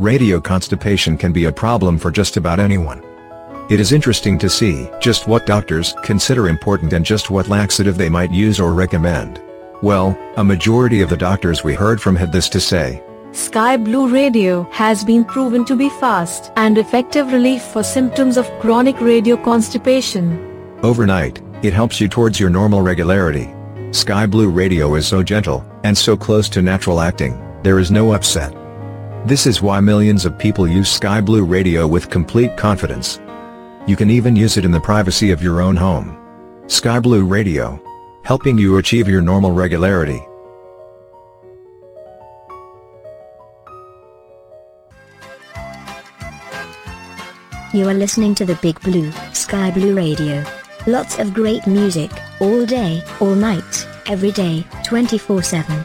Radio constipation can be a problem for just about anyone. It is interesting to see just what doctors consider important and just what laxative they might use or recommend. Well, a majority of the doctors we heard from had this to say. Sky Blue Radio has been proven to be fast and effective relief for symptoms of chronic radio constipation. Overnight, it helps you towards your normal regularity. Sky Blue Radio is so gentle, and so close to natural acting, there is no upset. This is why millions of people use Sky Blue Radio with complete confidence. You can even use it in the privacy of your own home. Sky Blue Radio. Helping you achieve your normal regularity. You are listening to the Big Blue, Sky Blue Radio. Lots of great music, all day, all night, every day, 24 7.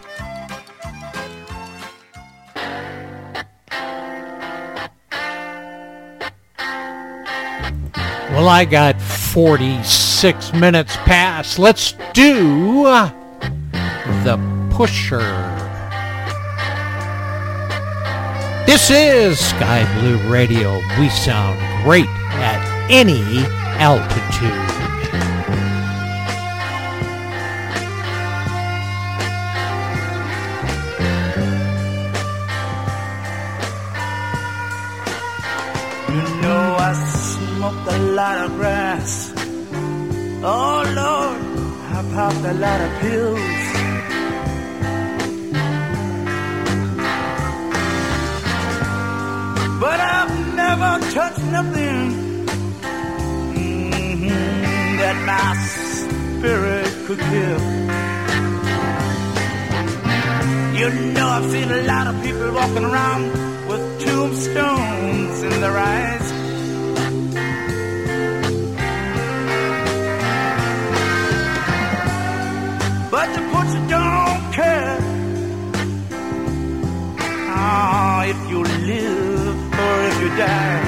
Well, I got 46 minutes past. Let's do uh, the pusher. This is Sky Blue Radio. We sound great at any altitude. You know I smoked a lot of grass. Oh Lord, I popped a lot of pills. But I've never touched nothing mhm, that my spirit could kill. You know, I've seen a lot of people walking around with tombstones in their eyes. Live or if you die.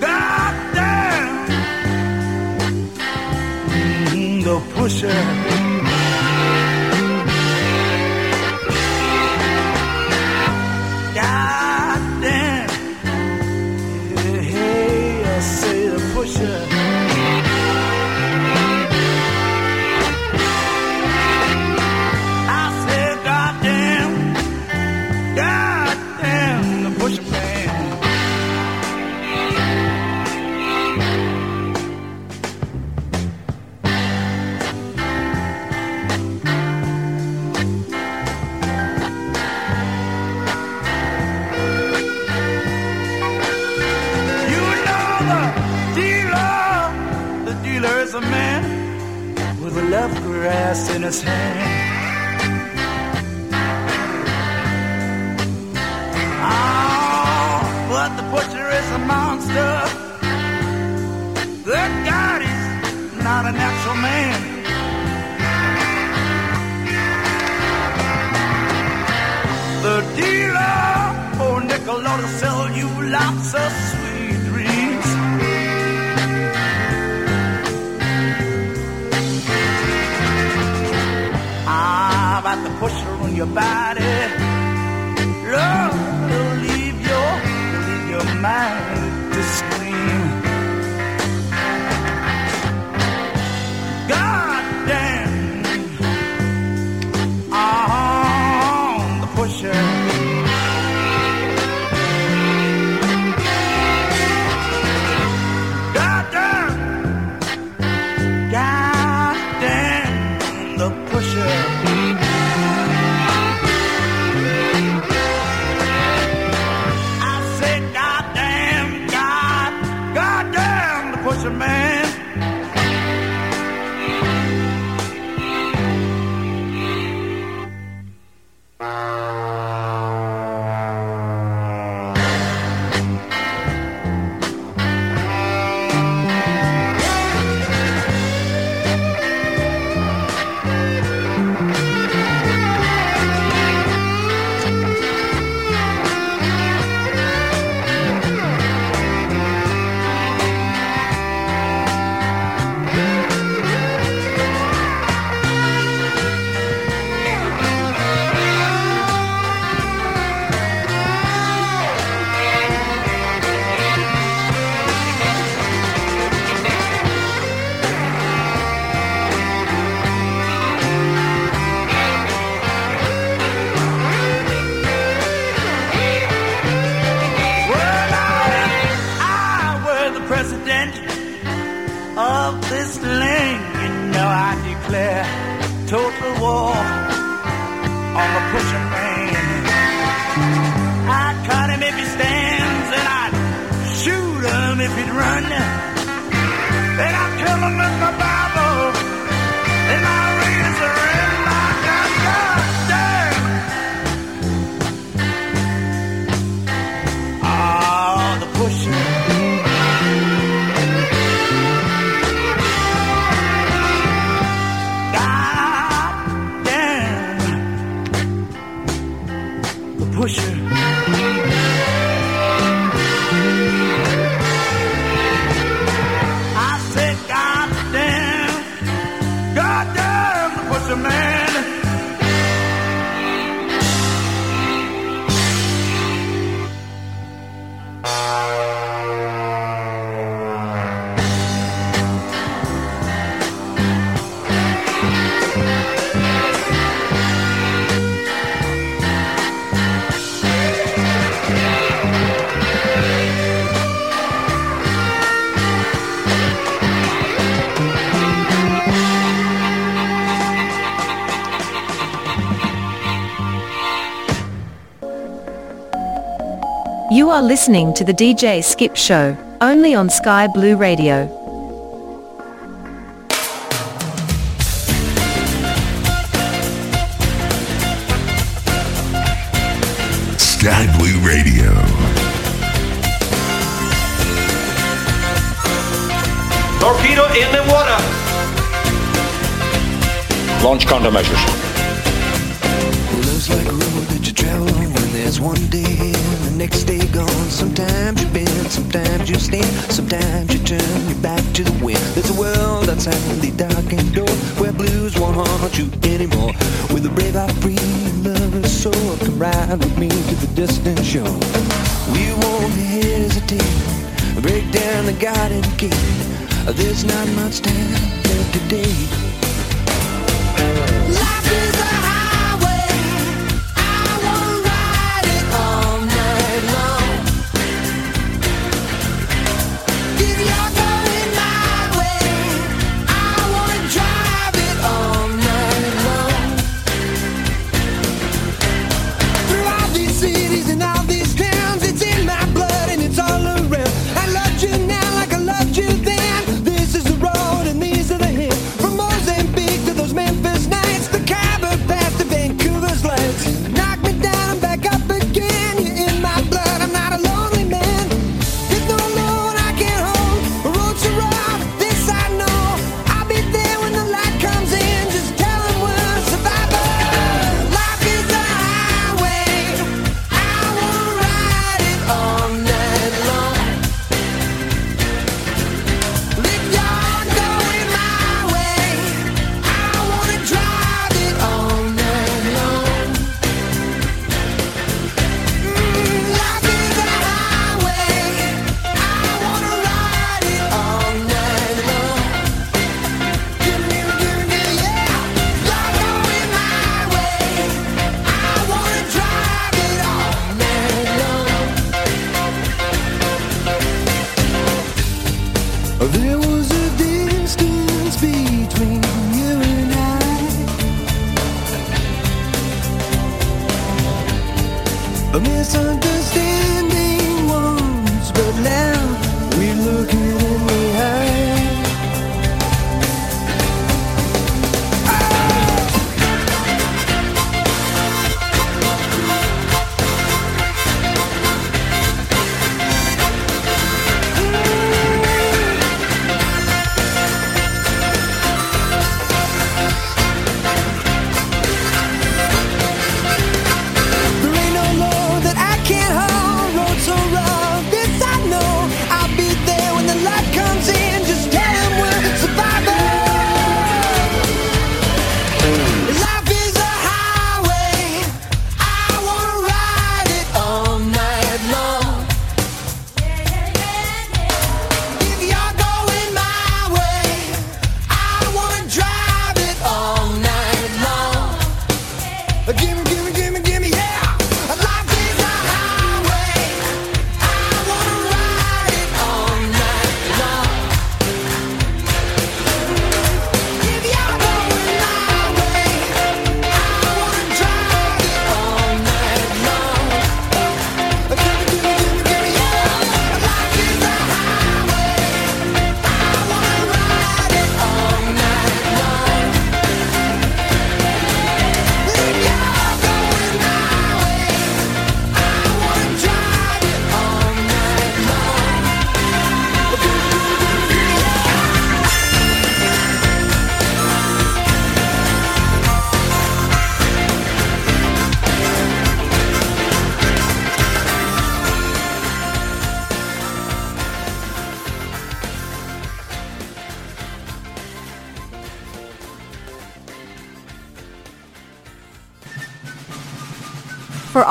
God damn, mm, the pusher. His hand. Oh, but the butcher is a monster. Good God, he's not a natural man. The dealer, oh nickel, ought sell you lots of your body. Love will leave your, leave your mind are listening to the DJ Skip Show, only on Sky Blue Radio. want you anymore. With a brave, I free and soul, come ride with me to the distant shore. We won't hesitate, break down the garden gate. There's not much time left today.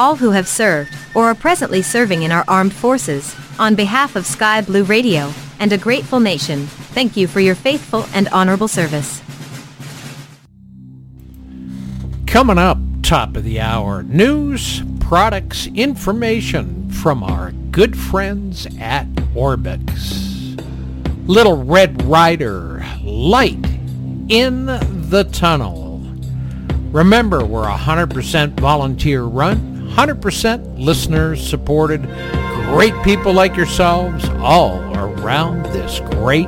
all who have served or are presently serving in our armed forces. On behalf of Sky Blue Radio and a grateful nation, thank you for your faithful and honorable service. Coming up, top of the hour, news, products, information from our good friends at Orbx. Little Red Rider, light in the tunnel. Remember, we're a 100% volunteer run 100% listeners supported. Great people like yourselves all around this great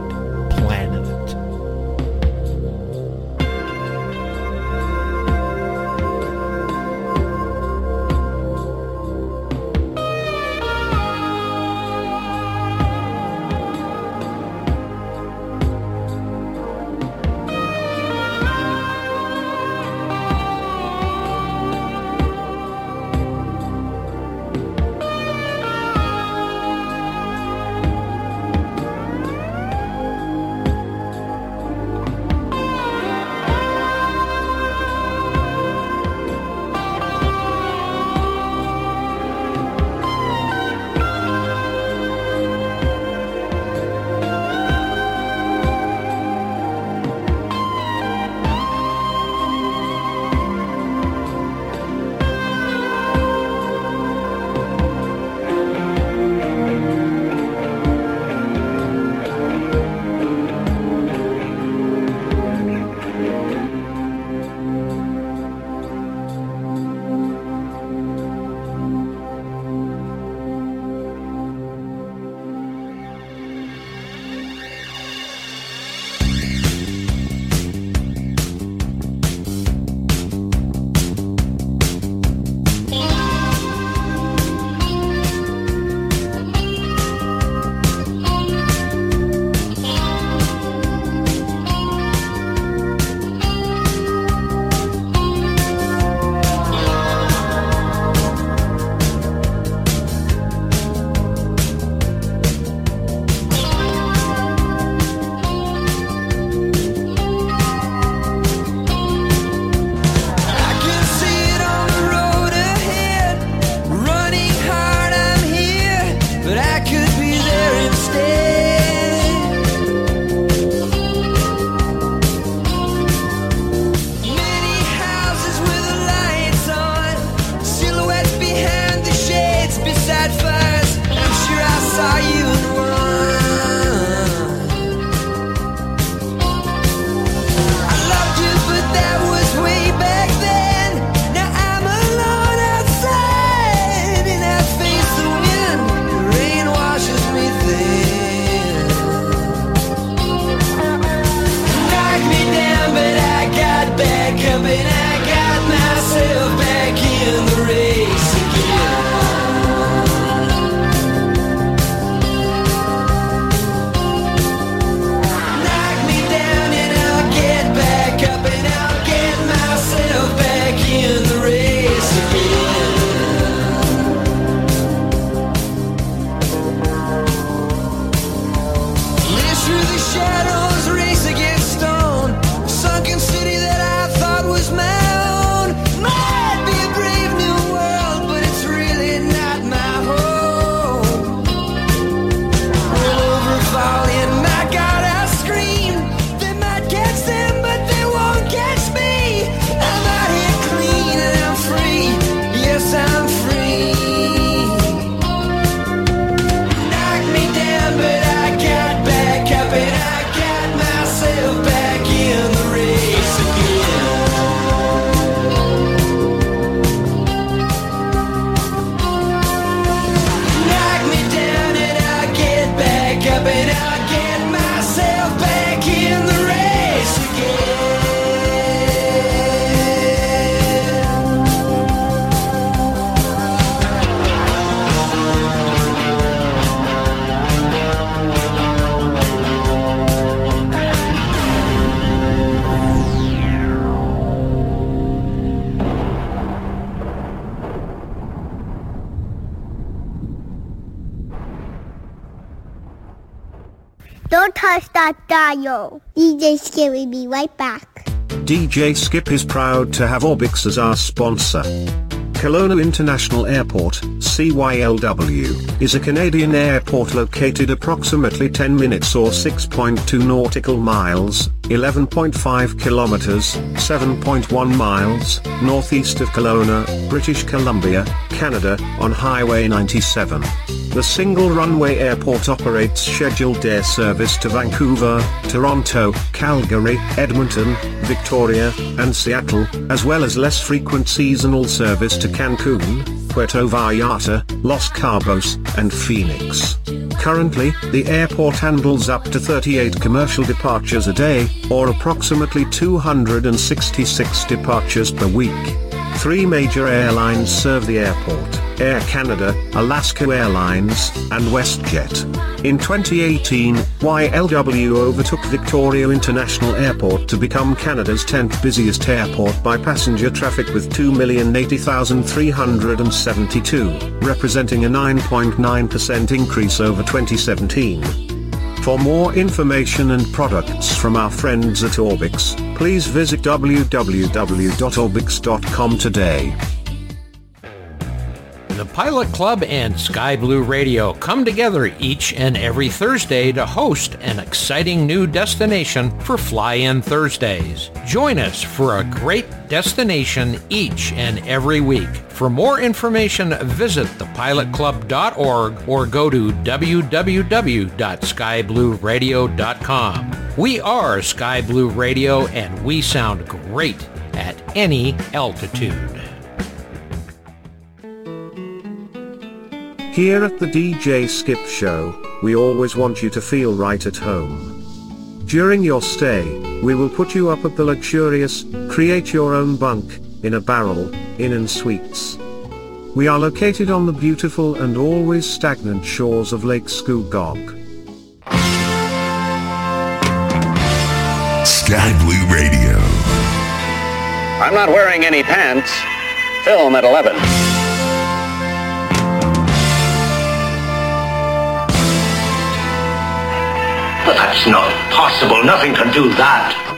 DJ Skip is proud to have Orbx as our sponsor. Kelowna International Airport, CYLW, is a Canadian airport located approximately 10 minutes or 6.2 nautical miles, 11.5 kilometers, 7.1 miles, northeast of Kelowna, British Columbia, Canada, on Highway 97. The single runway airport operates scheduled air service to Vancouver, Toronto, Calgary, Edmonton, Victoria, and Seattle, as well as less frequent seasonal service to Cancun, Puerto Vallarta, Los Cabos, and Phoenix. Currently, the airport handles up to 38 commercial departures a day, or approximately 266 departures per week. Three major airlines serve the airport, Air Canada, Alaska Airlines, and WestJet. In 2018, YLW overtook Victoria International Airport to become Canada's 10th busiest airport by passenger traffic with 2,080,372, representing a 9.9% increase over 2017. For more information and products from our friends at Orbx, please visit www.orbx.com today. Pilot Club and Sky Blue Radio come together each and every Thursday to host an exciting new destination for Fly-In Thursdays. Join us for a great destination each and every week. For more information, visit thepilotclub.org or go to www.skyblueradio.com. We are Sky Blue Radio and we sound great at any altitude. Here at the DJ Skip Show, we always want you to feel right at home. During your stay, we will put you up at the luxurious, create your own bunk, in a barrel, Inn and Suites. We are located on the beautiful and always stagnant shores of Lake Scugog. Sky Blue Radio. I'm not wearing any pants. Film at 11. That's not possible. Nothing can do that.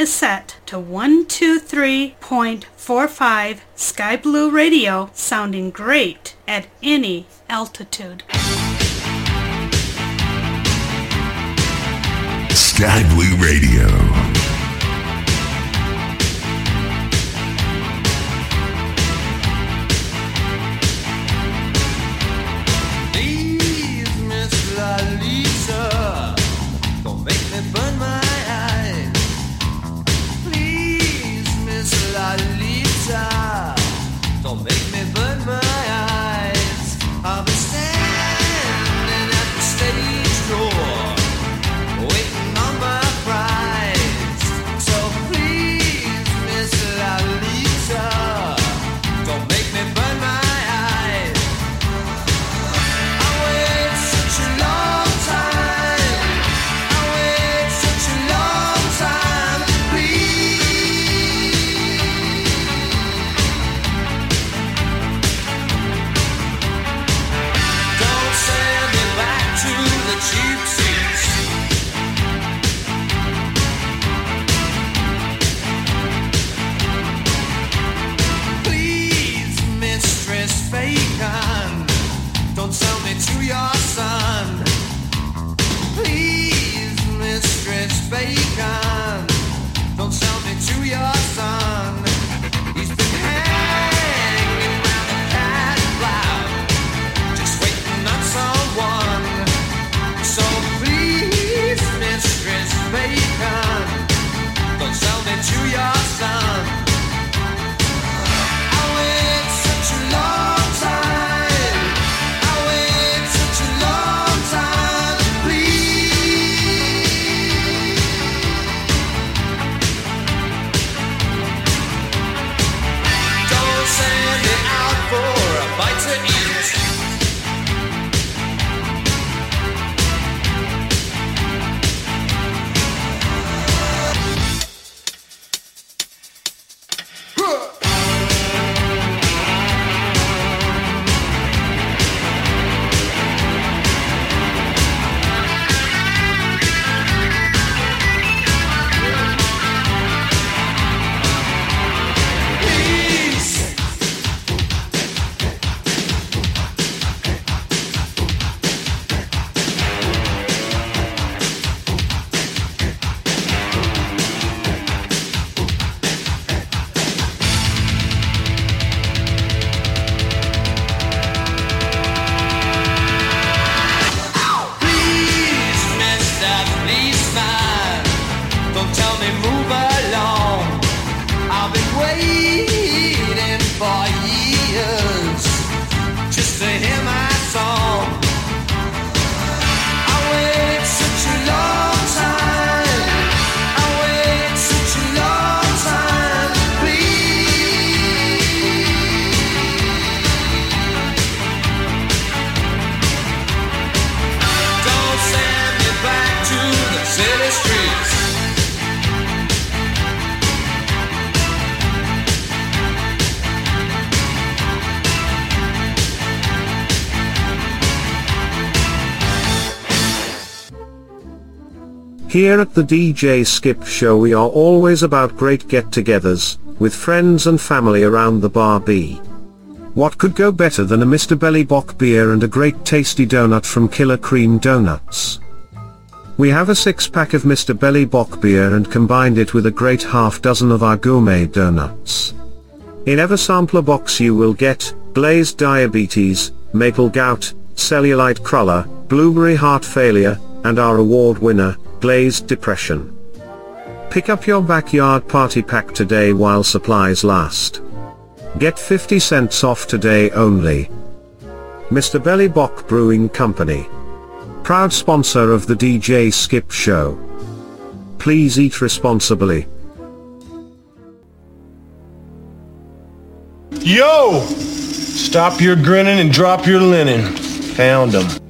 Is set to 123.45 Sky Blue Radio, sounding great at any altitude. Sky Blue Radio. Here at the DJ Skip Show we are always about great get-togethers, with friends and family around the bar B. What could go better than a Mr. Belly Bock beer and a great tasty donut from Killer Cream Donuts? We have a six-pack of Mr. Belly Bock beer and combined it with a great half dozen of our gourmet donuts. In every sampler box you will get, glazed diabetes, maple gout, cellulite cruller, blueberry heart failure, and our award winner, glazed depression. Pick up your backyard party pack today while supplies last. Get 50 cents off today only. Mr. Belly Bock Brewing Company. Proud sponsor of the DJ Skip Show. Please eat responsibly. Yo! Stop your grinning and drop your linen. Found Found 'em.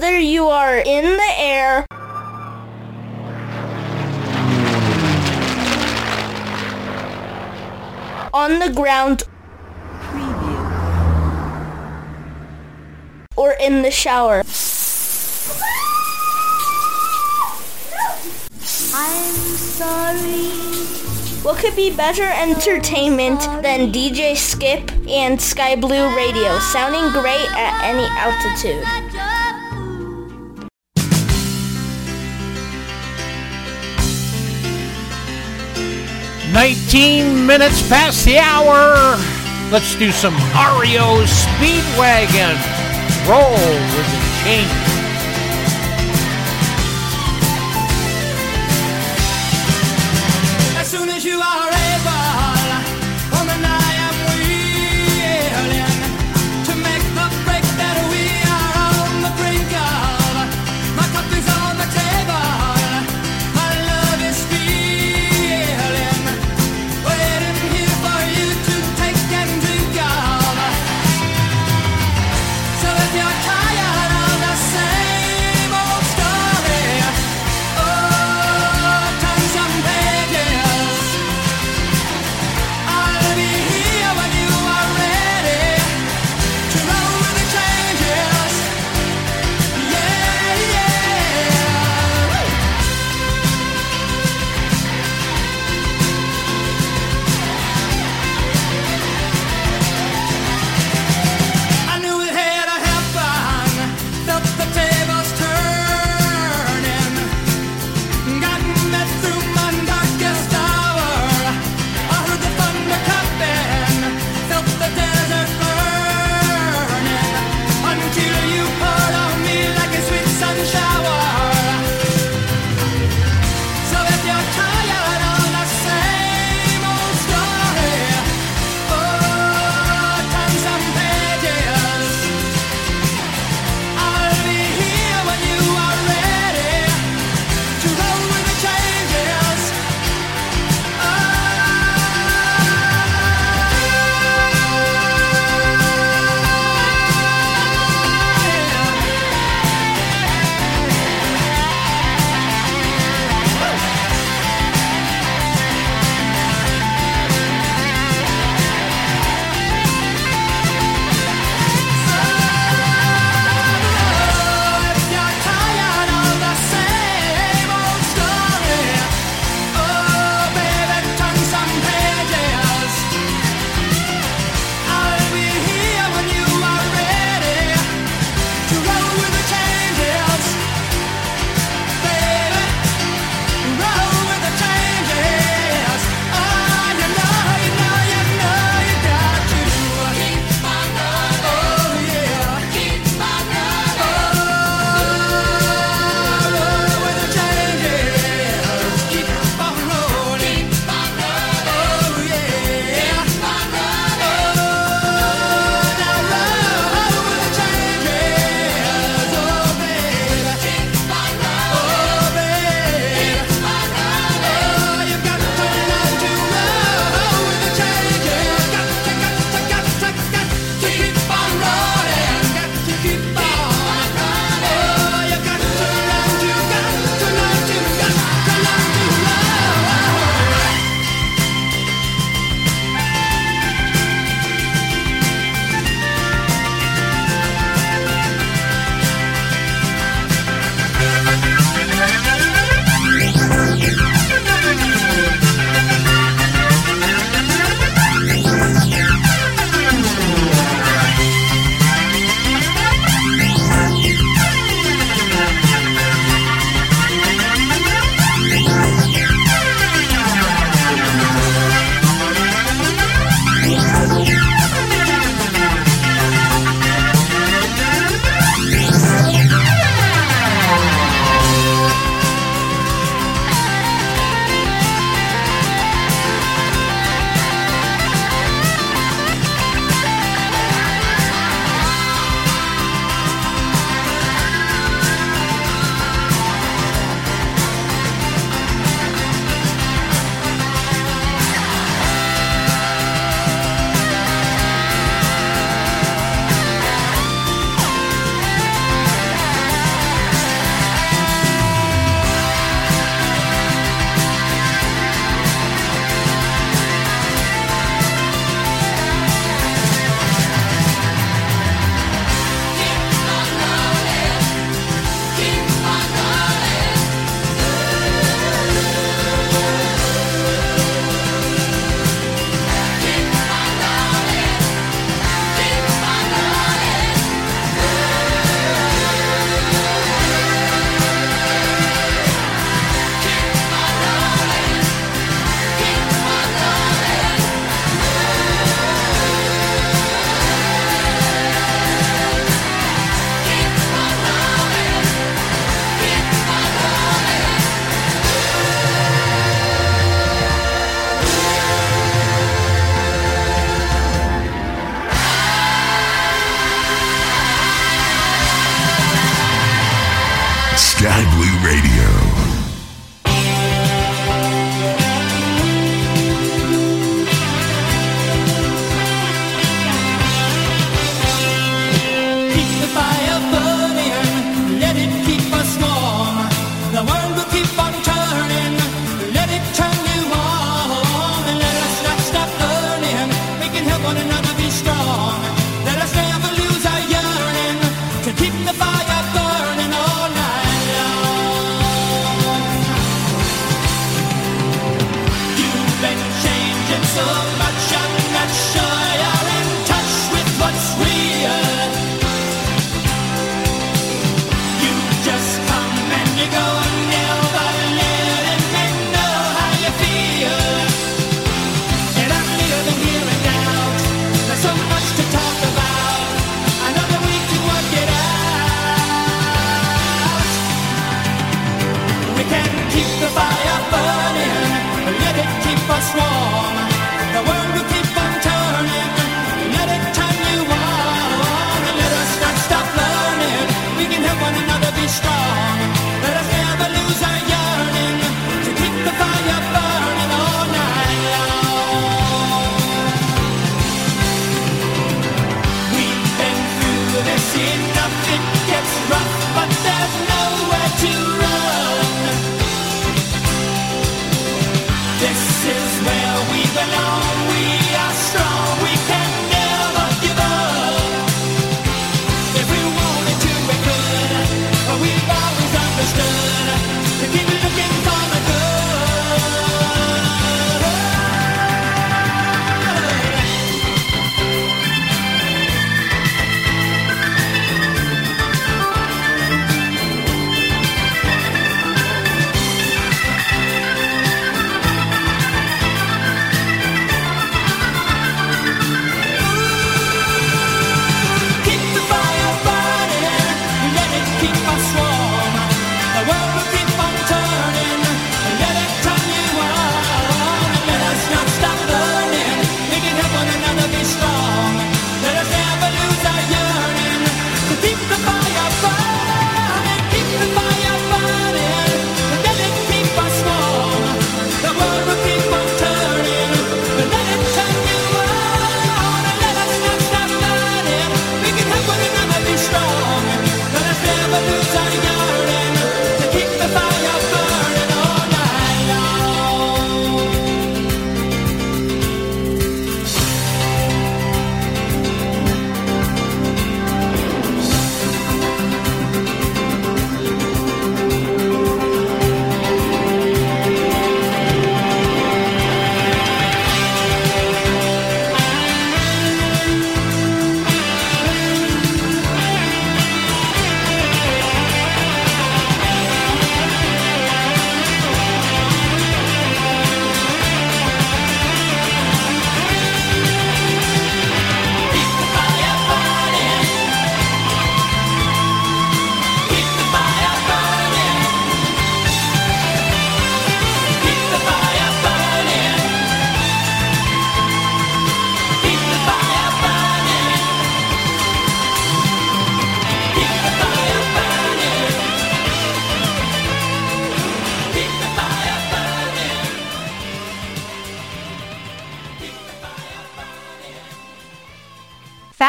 whether you are in the air on the ground or in the shower. I'm sorry. What could be better entertainment than DJ Skip and Sky Blue Radio sounding great at any altitude? 15 minutes past the hour. Let's do some REO Speedwagon. Roll with the change.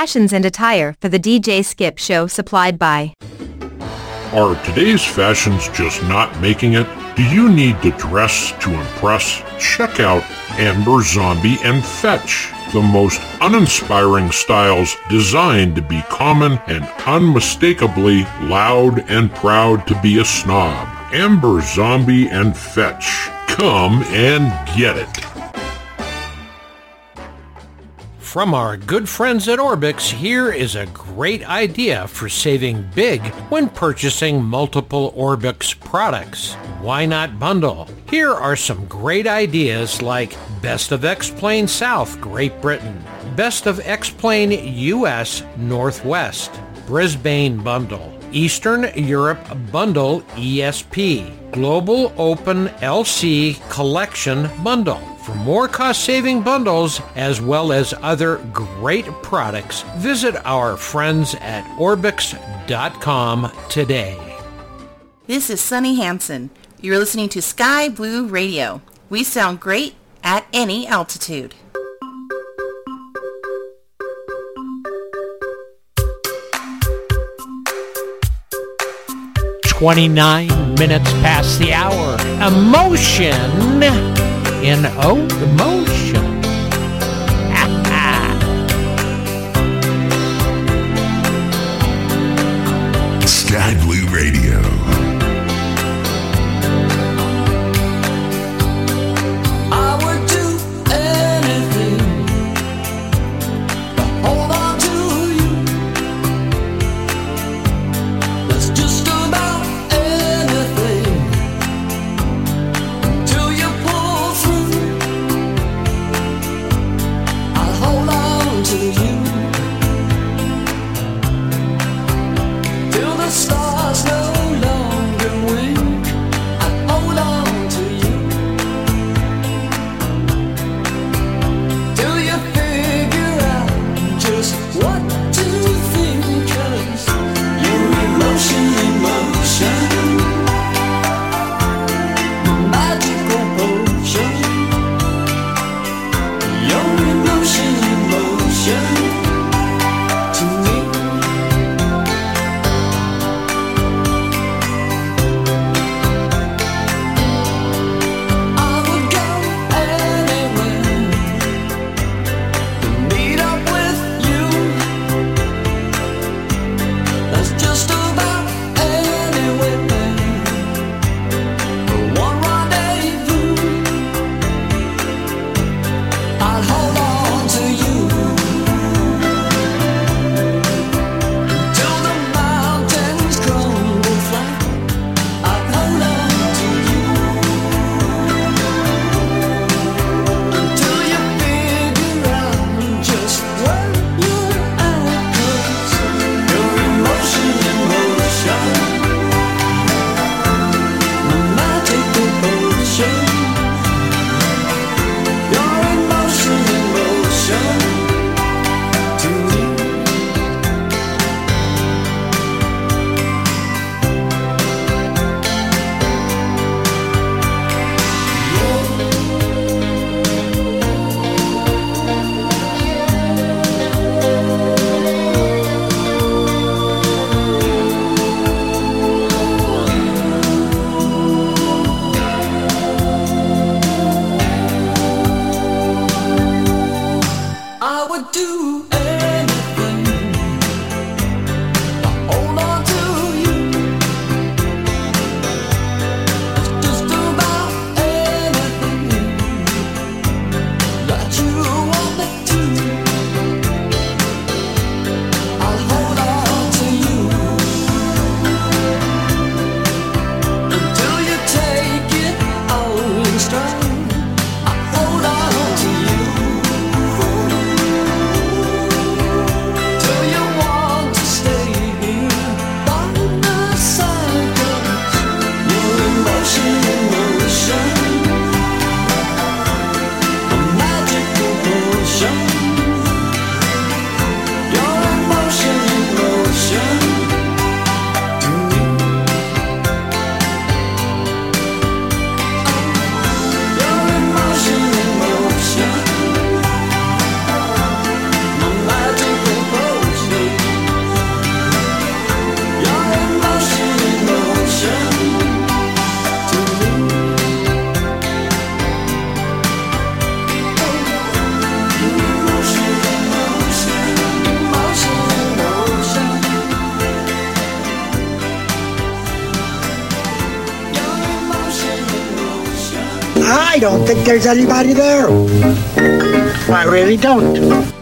Fashions and attire for the DJ Skip Show supplied by. Are today's fashions just not making it? Do you need to dress to impress? Check out Amber Zombie and Fetch, the most uninspiring styles designed to be common and unmistakably loud and proud to be a snob. Amber Zombie and Fetch. Come and get it. From our good friends at Orbx, here is a great idea for saving big when purchasing multiple Orbx products. Why not bundle? Here are some great ideas like Best of X-Plane South, Great Britain, Best of X-Plane US, Northwest, Brisbane Bundle, Eastern Europe Bundle ESP, Global Open LC Collection Bundle. For more cost-saving bundles as well as other great products, visit our friends at Orbx.com today. This is Sunny Hanson. You're listening to Sky Blue Radio. We sound great at any altitude. 29 minutes past the hour. Emotion in O emotion. think there's anybody there. I really don't.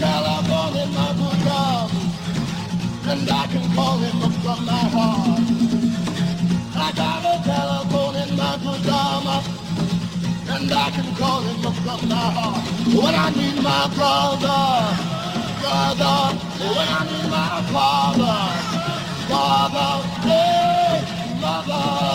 telephone in my bosom, and I can call him up from my heart. I got a telephone in my pajama, and I can call him up from my heart. When I need my brother, brother, when I need my father, father, hey, mother.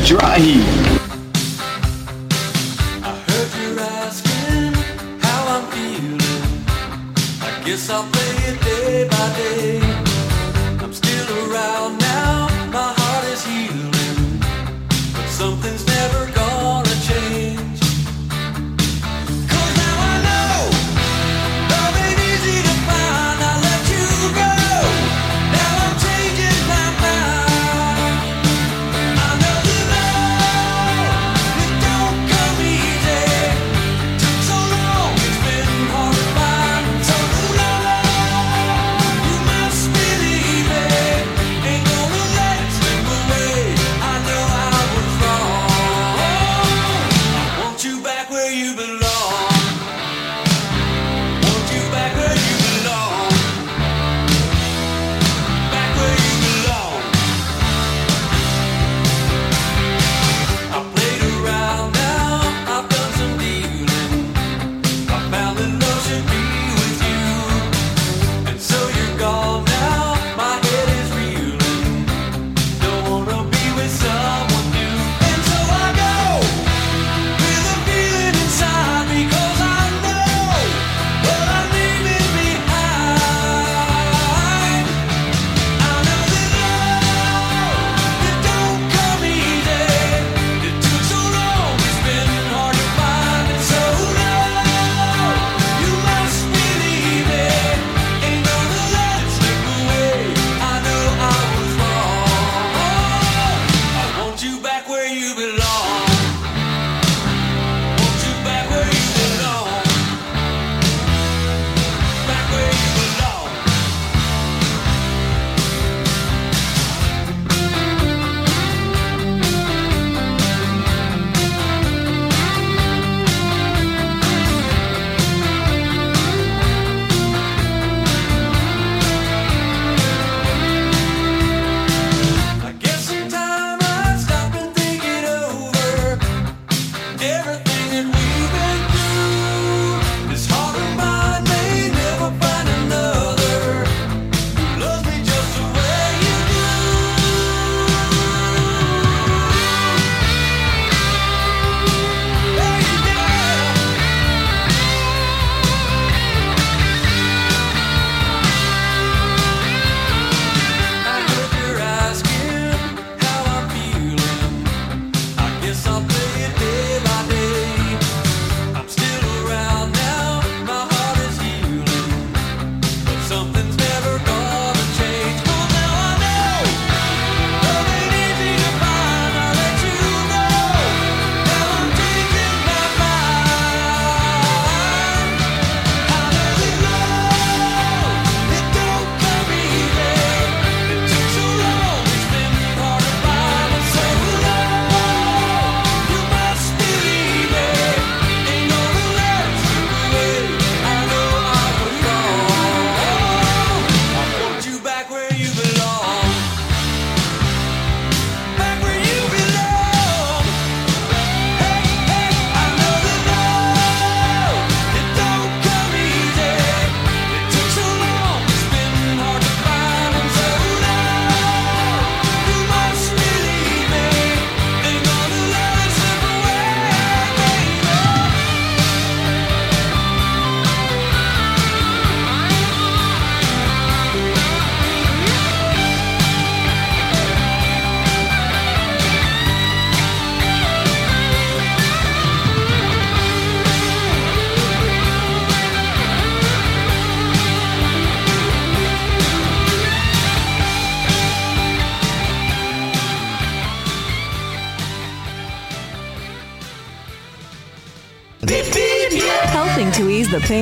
Dry heat.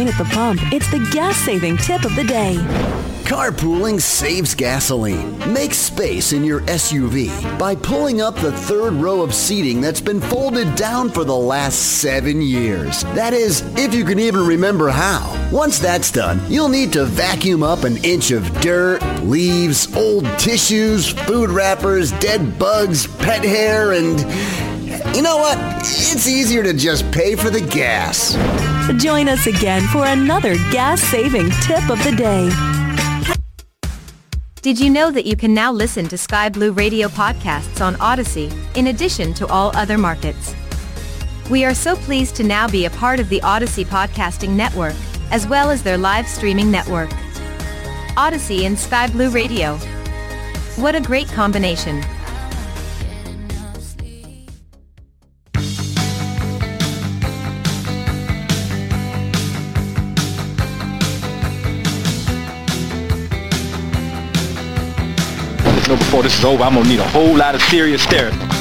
At the pump, it's the gas saving tip of the day. Carpooling saves gasoline. Make space in your SUV by pulling up the third row of seating that's been folded down for the last seven years. That is, if you can even remember how. Once that's done, you'll need to vacuum up an inch of dirt, leaves, old tissues, food wrappers, dead bugs, pet hair, and you know what? It's easier to just pay for the gas. Join us again for another gas saving tip of the day. Did you know that you can now listen to Sky Blue Radio podcasts on Audacy, in addition to all other markets? We are so pleased to now be a part of the Audacy Podcasting Network, as well as their live streaming network. Audacy and Sky Blue Radio. What a great combination! This is over, I'm gonna need a whole lot of serious therapy.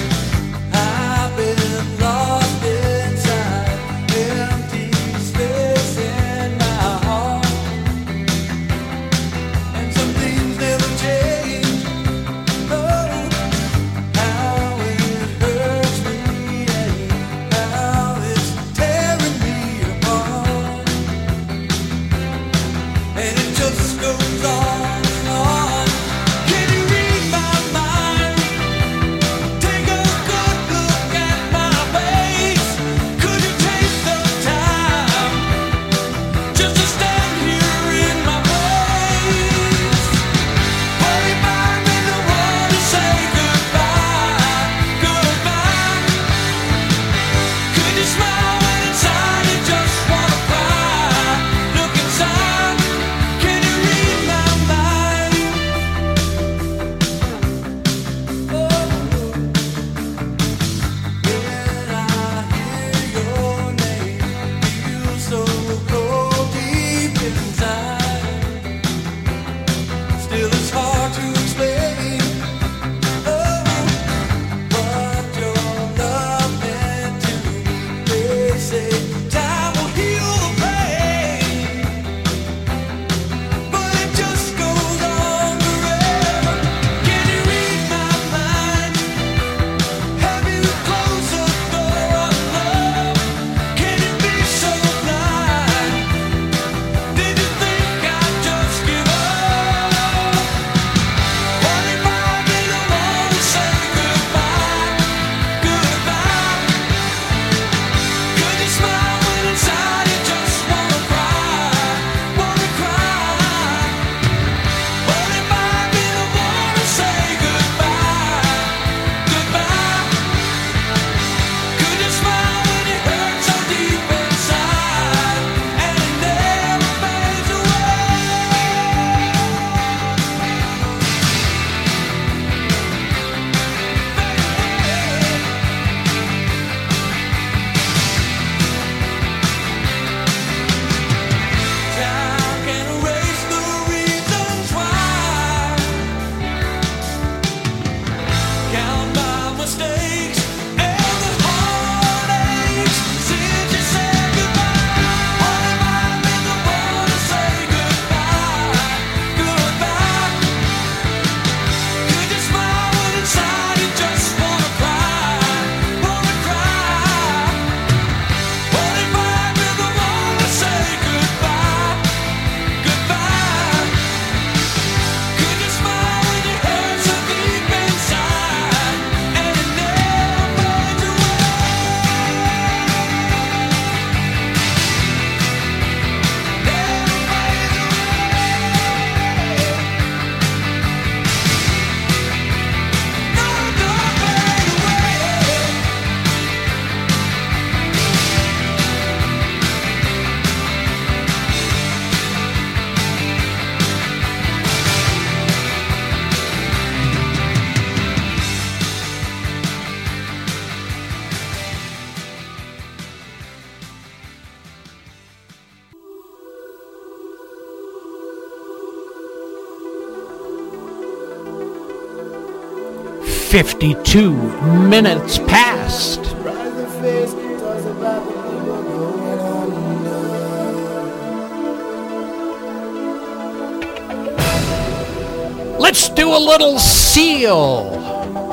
52 minutes past. Let's do a little seal.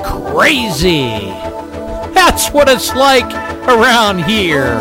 Crazy. That's what it's like around here.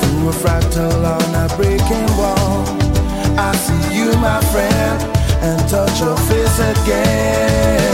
Through a fractal on a breaking wall, I see you, my friend, and touch your face again.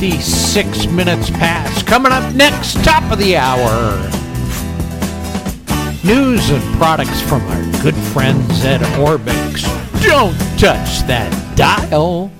56 minutes past. Coming up next, top of the hour. News and products from our good friends at Orbx. Don't touch that dial.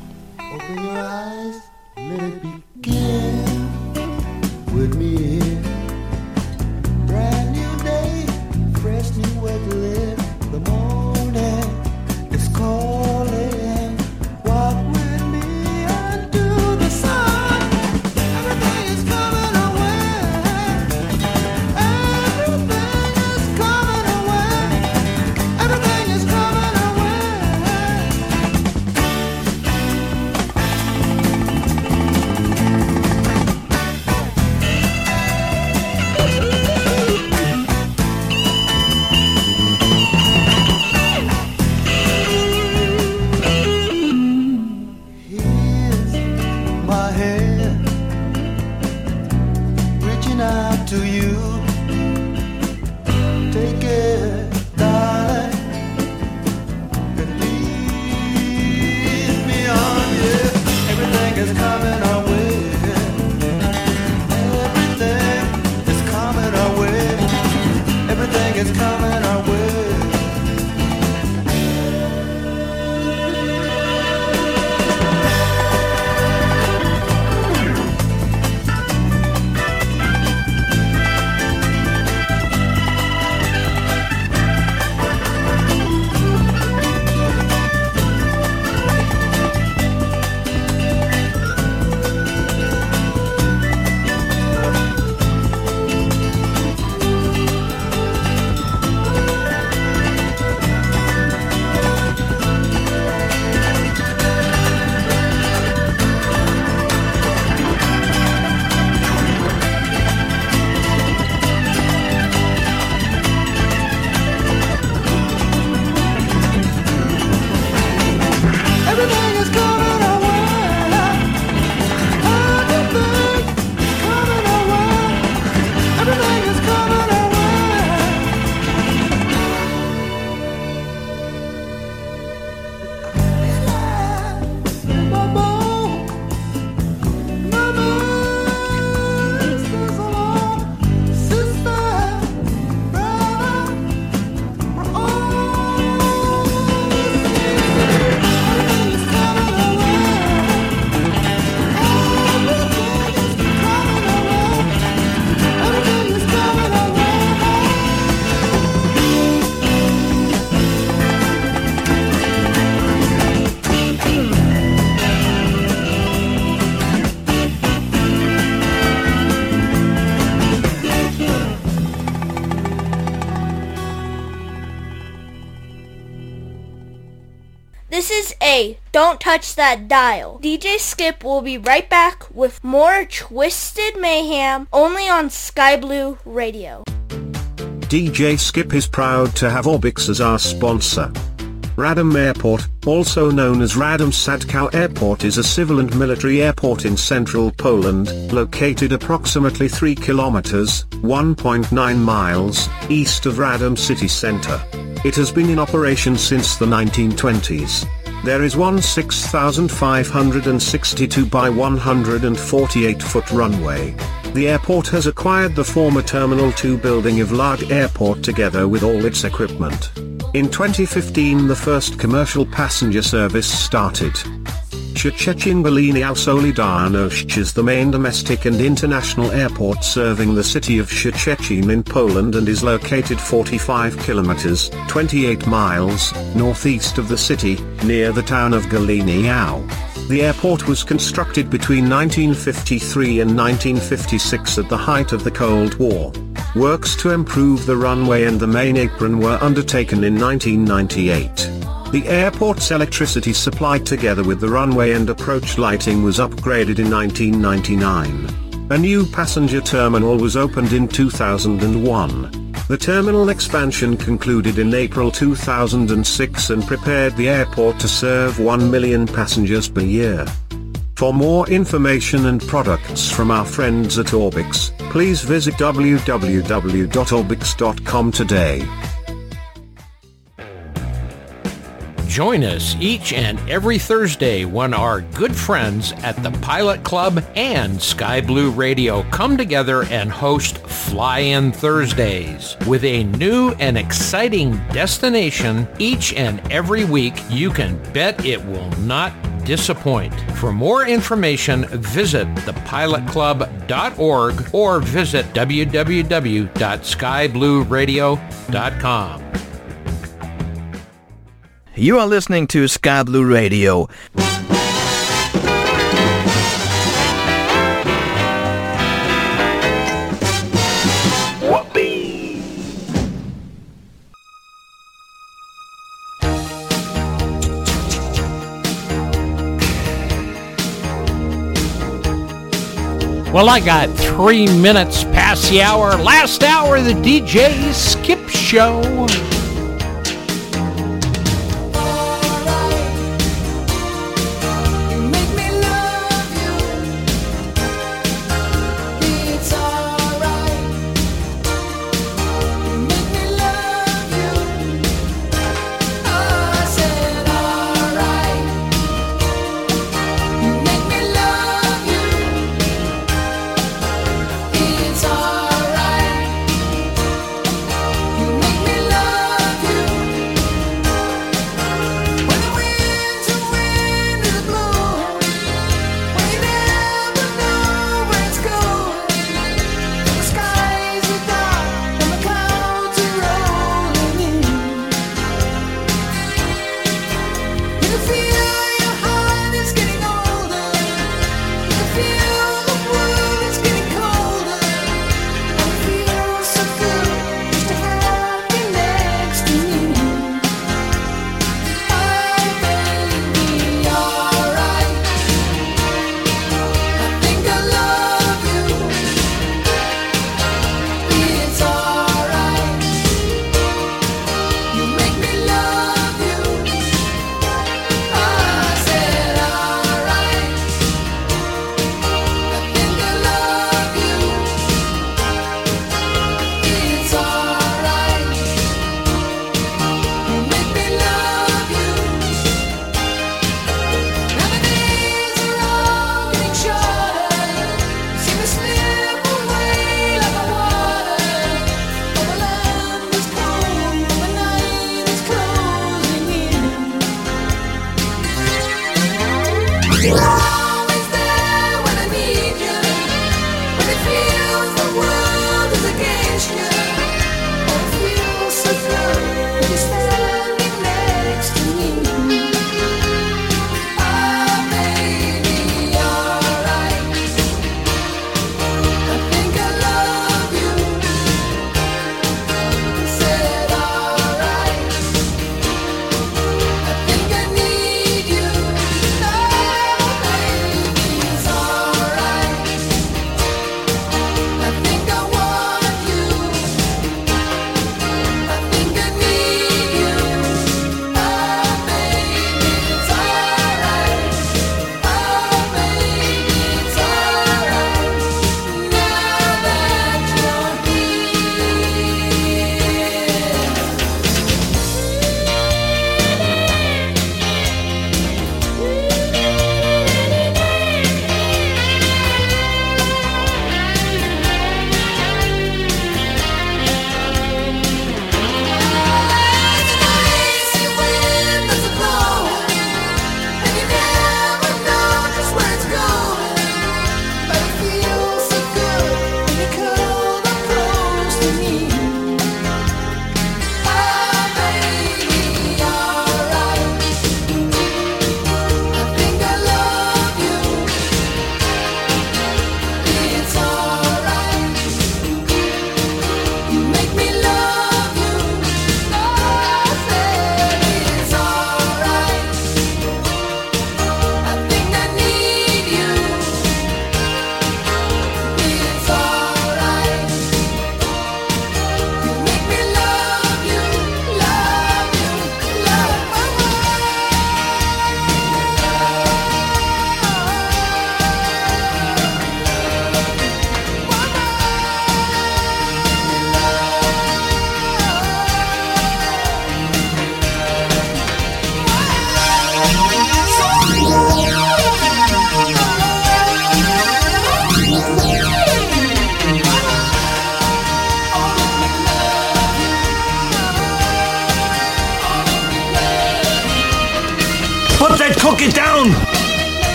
Touch that dial. DJ Skip will be right back with more Twisted Mayhem only on Sky Blue Radio. DJ Skip is proud to have Orbx as our sponsor. Radom Airport, also known as Radom Sadkow Airport is a civil and military airport in central Poland, located approximately 3 kilometers, 1.9 miles, east of Radom city center. It has been in operation since the 1920s. There is one 6,562 by 148 foot runway. The airport has acquired the former Terminal 2 building of Lag Airport together with all its equipment. In 2015 the first commercial passenger service started. Goleniów Solidarność is the main domestic and international airport serving the city of Szczecin in Poland and is located 45 kilometers, 28 miles, northeast of the city, near the town of Goleniów. The airport was constructed between 1953 and 1956 at the height of the Cold War. Works to improve the runway and the main apron were undertaken in 1998. The airport's electricity supply together with the runway and approach lighting was upgraded in 1999. A new passenger terminal was opened in 2001. The terminal expansion concluded in April 2006 and prepared the airport to serve 1 million passengers per year. For more information and products from our friends at Orbx, please visit www.orbx.com today. Join us each and every Thursday when our good friends at the Pilot Club and Sky Blue Radio come together and host Fly-In Thursdays. With a new and exciting destination each and every week, you can bet it will not disappoint. For more information, visit thepilotclub.org or visit www.skyblueradio.com. You are listening to Sky Blue Radio. Well, I got three minutes past the hour. Last hour of the DJ Skip Show.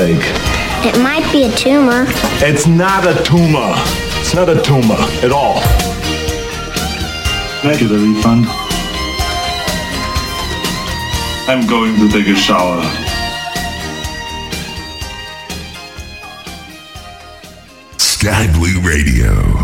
Headache. It might be a tumor. It's not a tumor. It's not a tumor at all. Can I get a refund? I'm going to take a shower. Sky Blue Radio.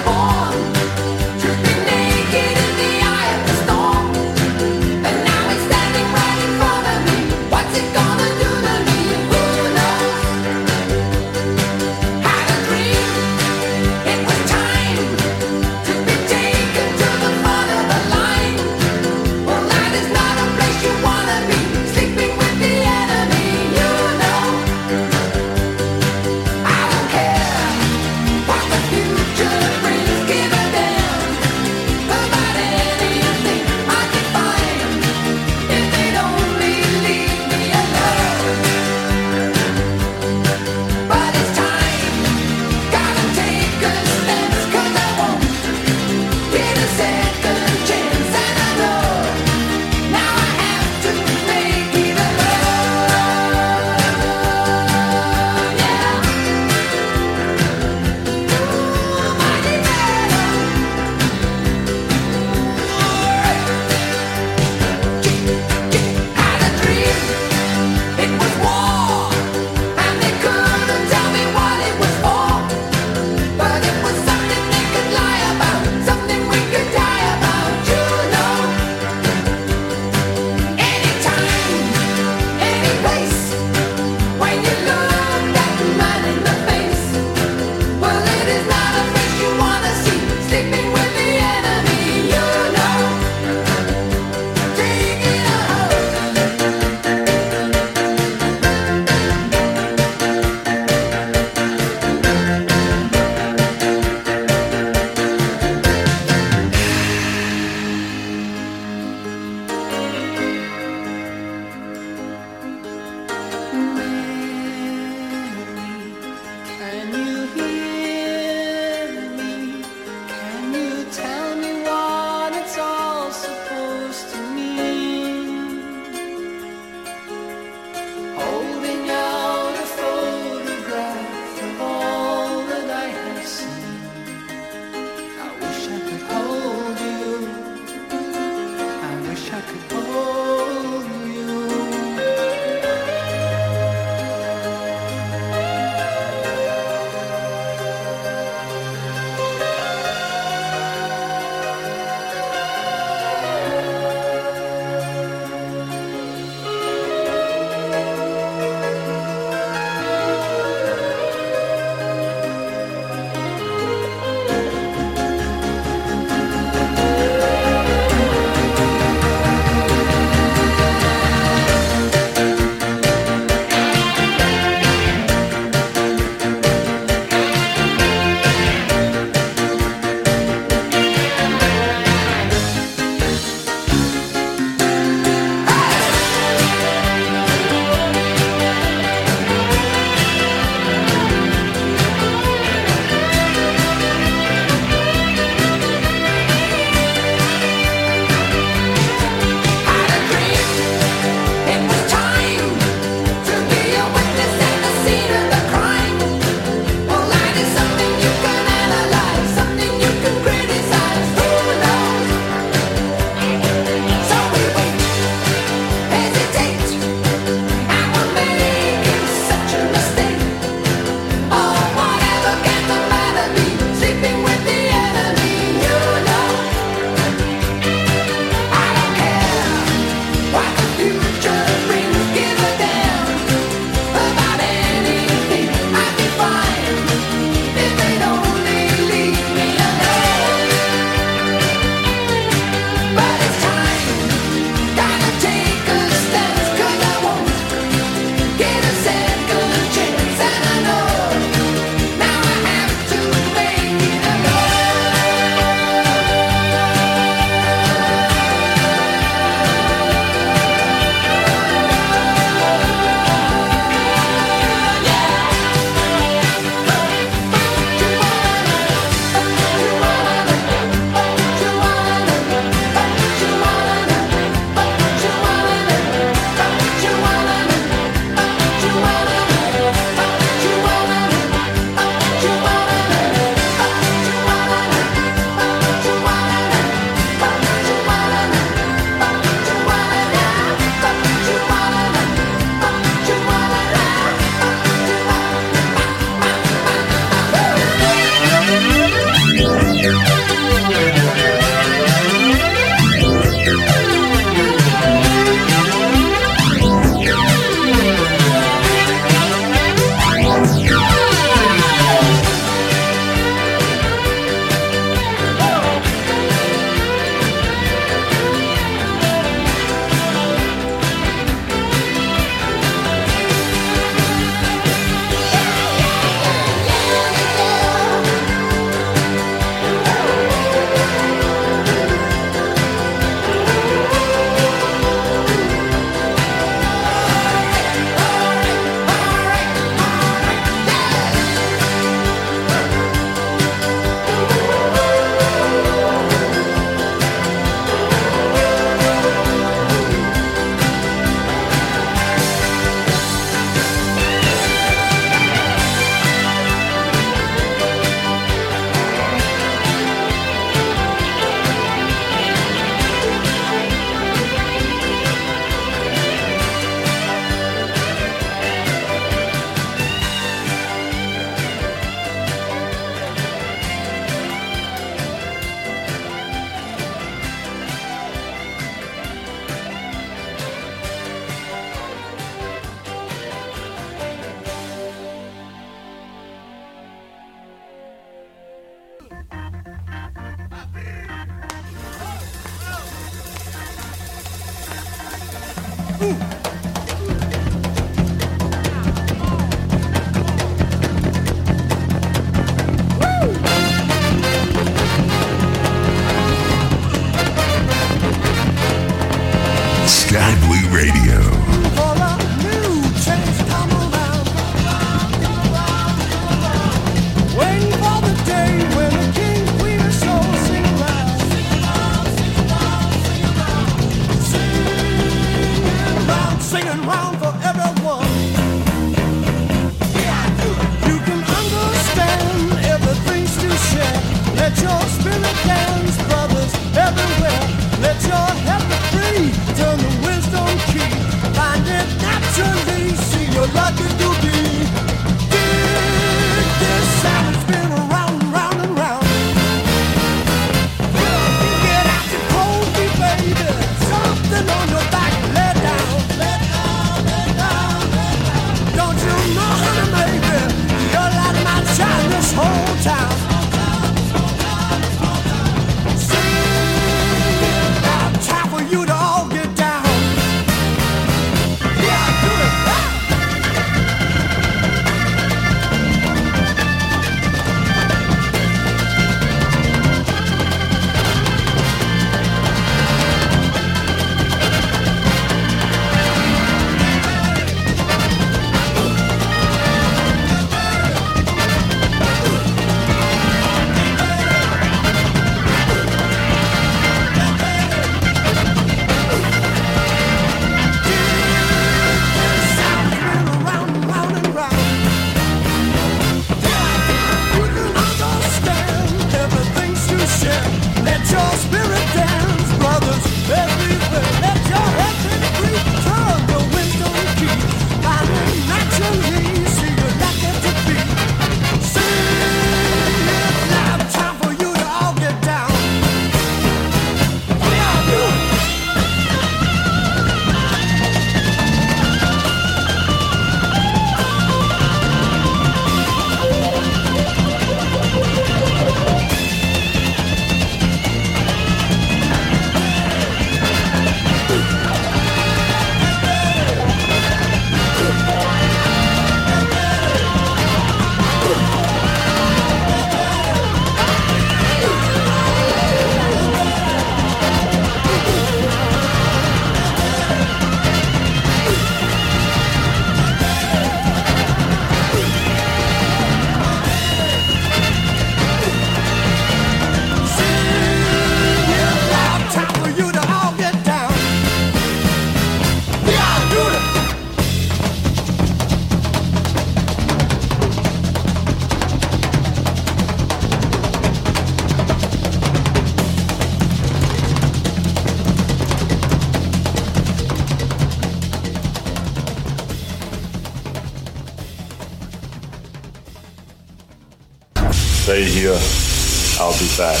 I'll be back.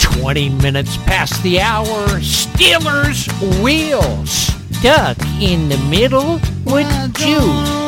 Twenty minutes past the hour, Stealers Wheel's stuck in the middle with Juice.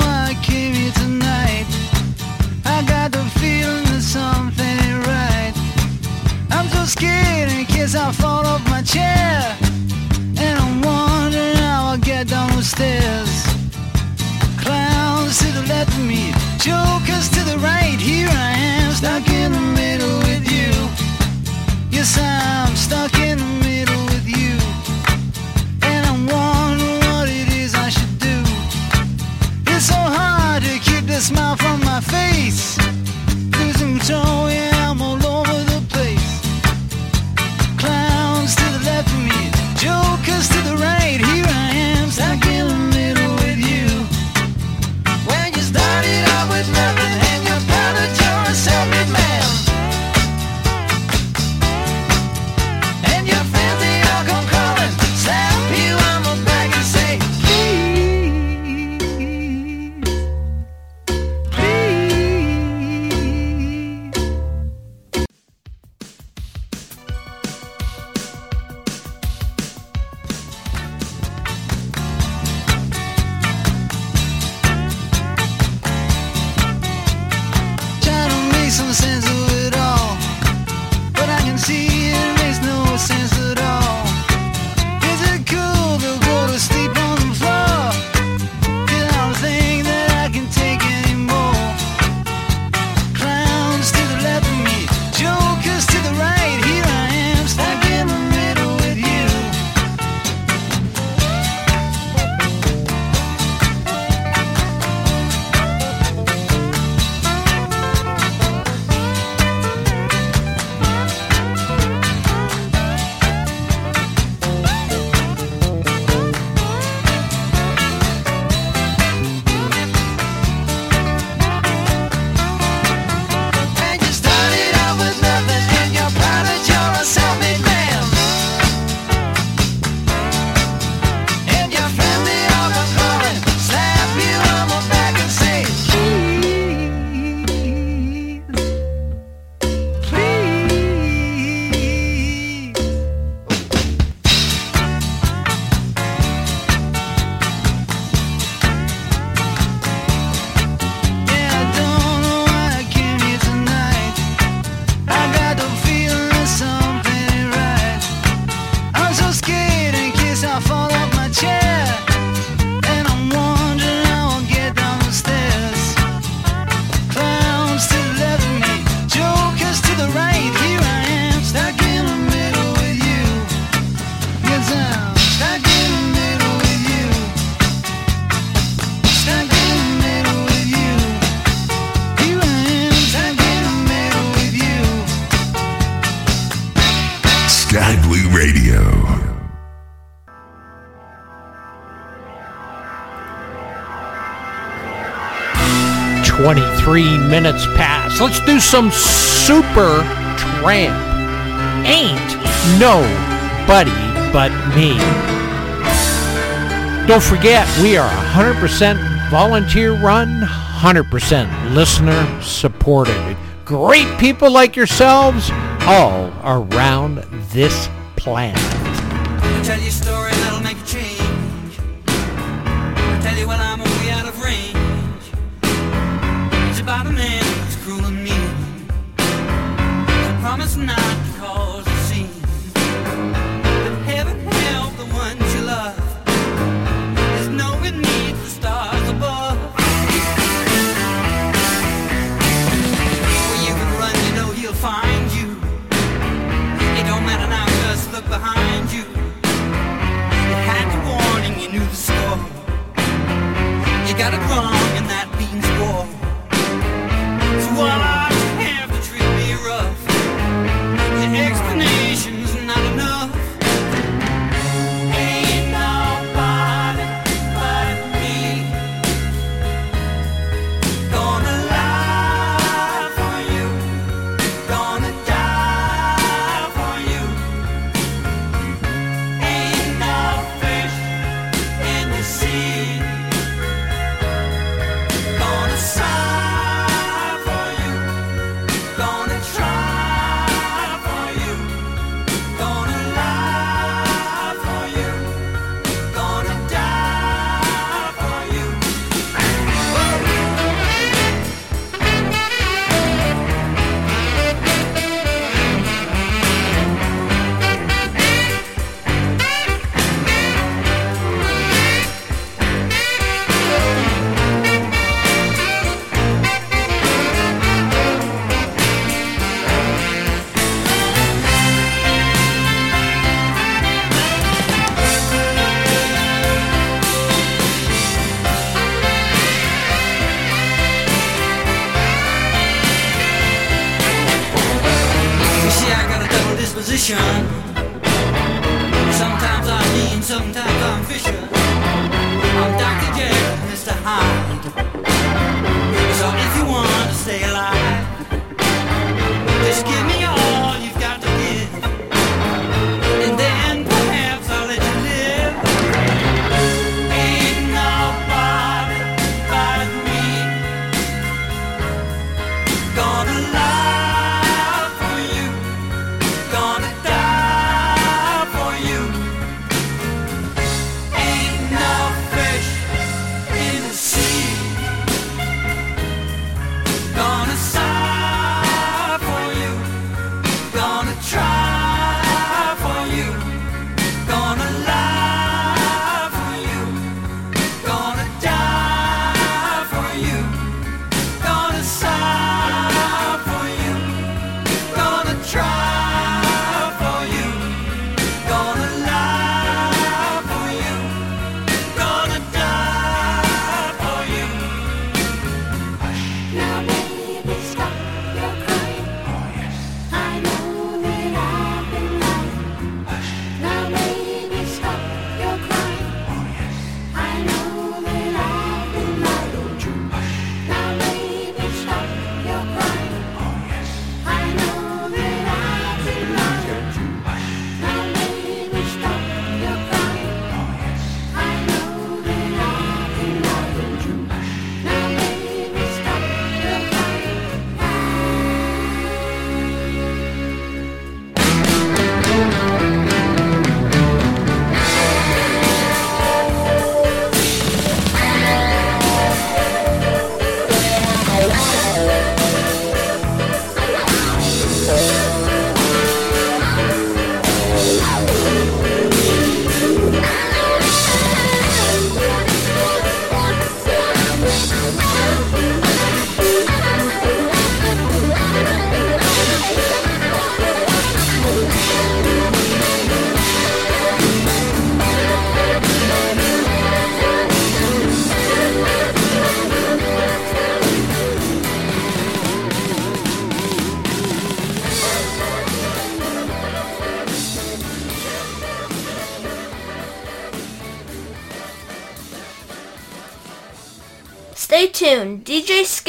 So Let's do some super tramp. Ain't nobody but me. Don't forget, we are 100% volunteer run, 100% listener supported. Great people like yourselves all around this planet.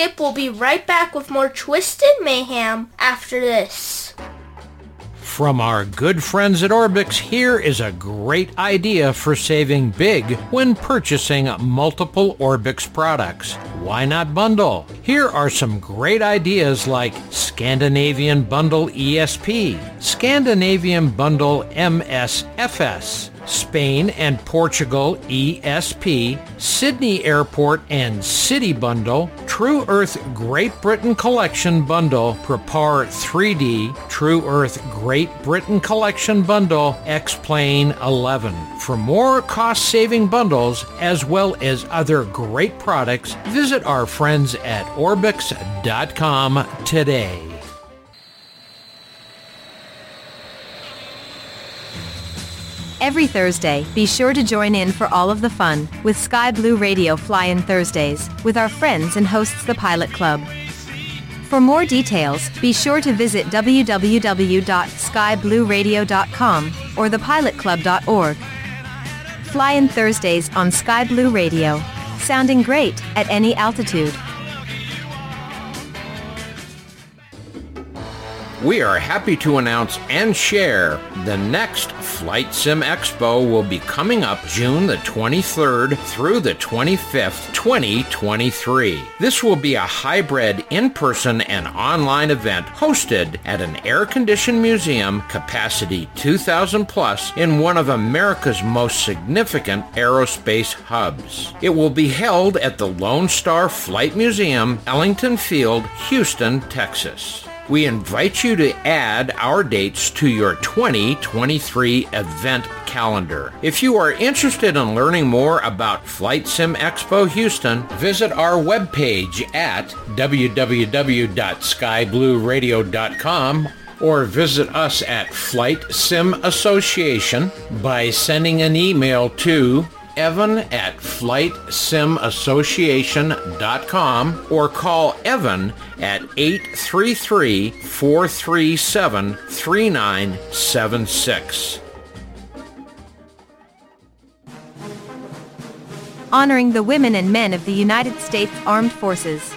Skip will be right back with more Twisted Mayhem after this. From our good friends at Orbx, here is a great idea for saving big when purchasing multiple Orbx products. Why not bundle? Here are some great ideas like Scandinavian Bundle ESP, Scandinavian Bundle MSFS, Spain and Portugal ESP, Sydney Airport and City Bundle, True Earth Great Britain Collection Bundle, Prepar3D, True Earth Great Britain Collection Bundle, X-Plane 11. For more cost-saving bundles, as well as other great products, visit our friends at Orbx.com today. Every Thursday, be sure to join in for all of the fun with Sky Blue Radio Fly-In Thursdays with our friends and hosts the Pilot Club. For more details, be sure to visit www.skyblueradio.com or thepilotclub.org. Fly-In Thursdays on Sky Blue Radio. Sounding great at any altitude. We are happy to announce and share the next Flight Sim Expo will be coming up June the 23rd through the 25th, 2023. This will be a hybrid in-person and online event hosted at an air-conditioned museum capacity 2,000 plus in one of America's most significant aerospace hubs. It will be held at the Lone Star Flight Museum, Ellington Field, Houston, Texas. We invite you to add our dates to your 2023 event calendar. If you are interested in learning more about Flight Sim Expo Houston, visit our webpage at www.skyblueradio.com or visit us at Flight Sim Association by sending an email to evan at flightsimassociation.com or call Evan at 833-437-3976. Honoring the women and men of the United States Armed Forces.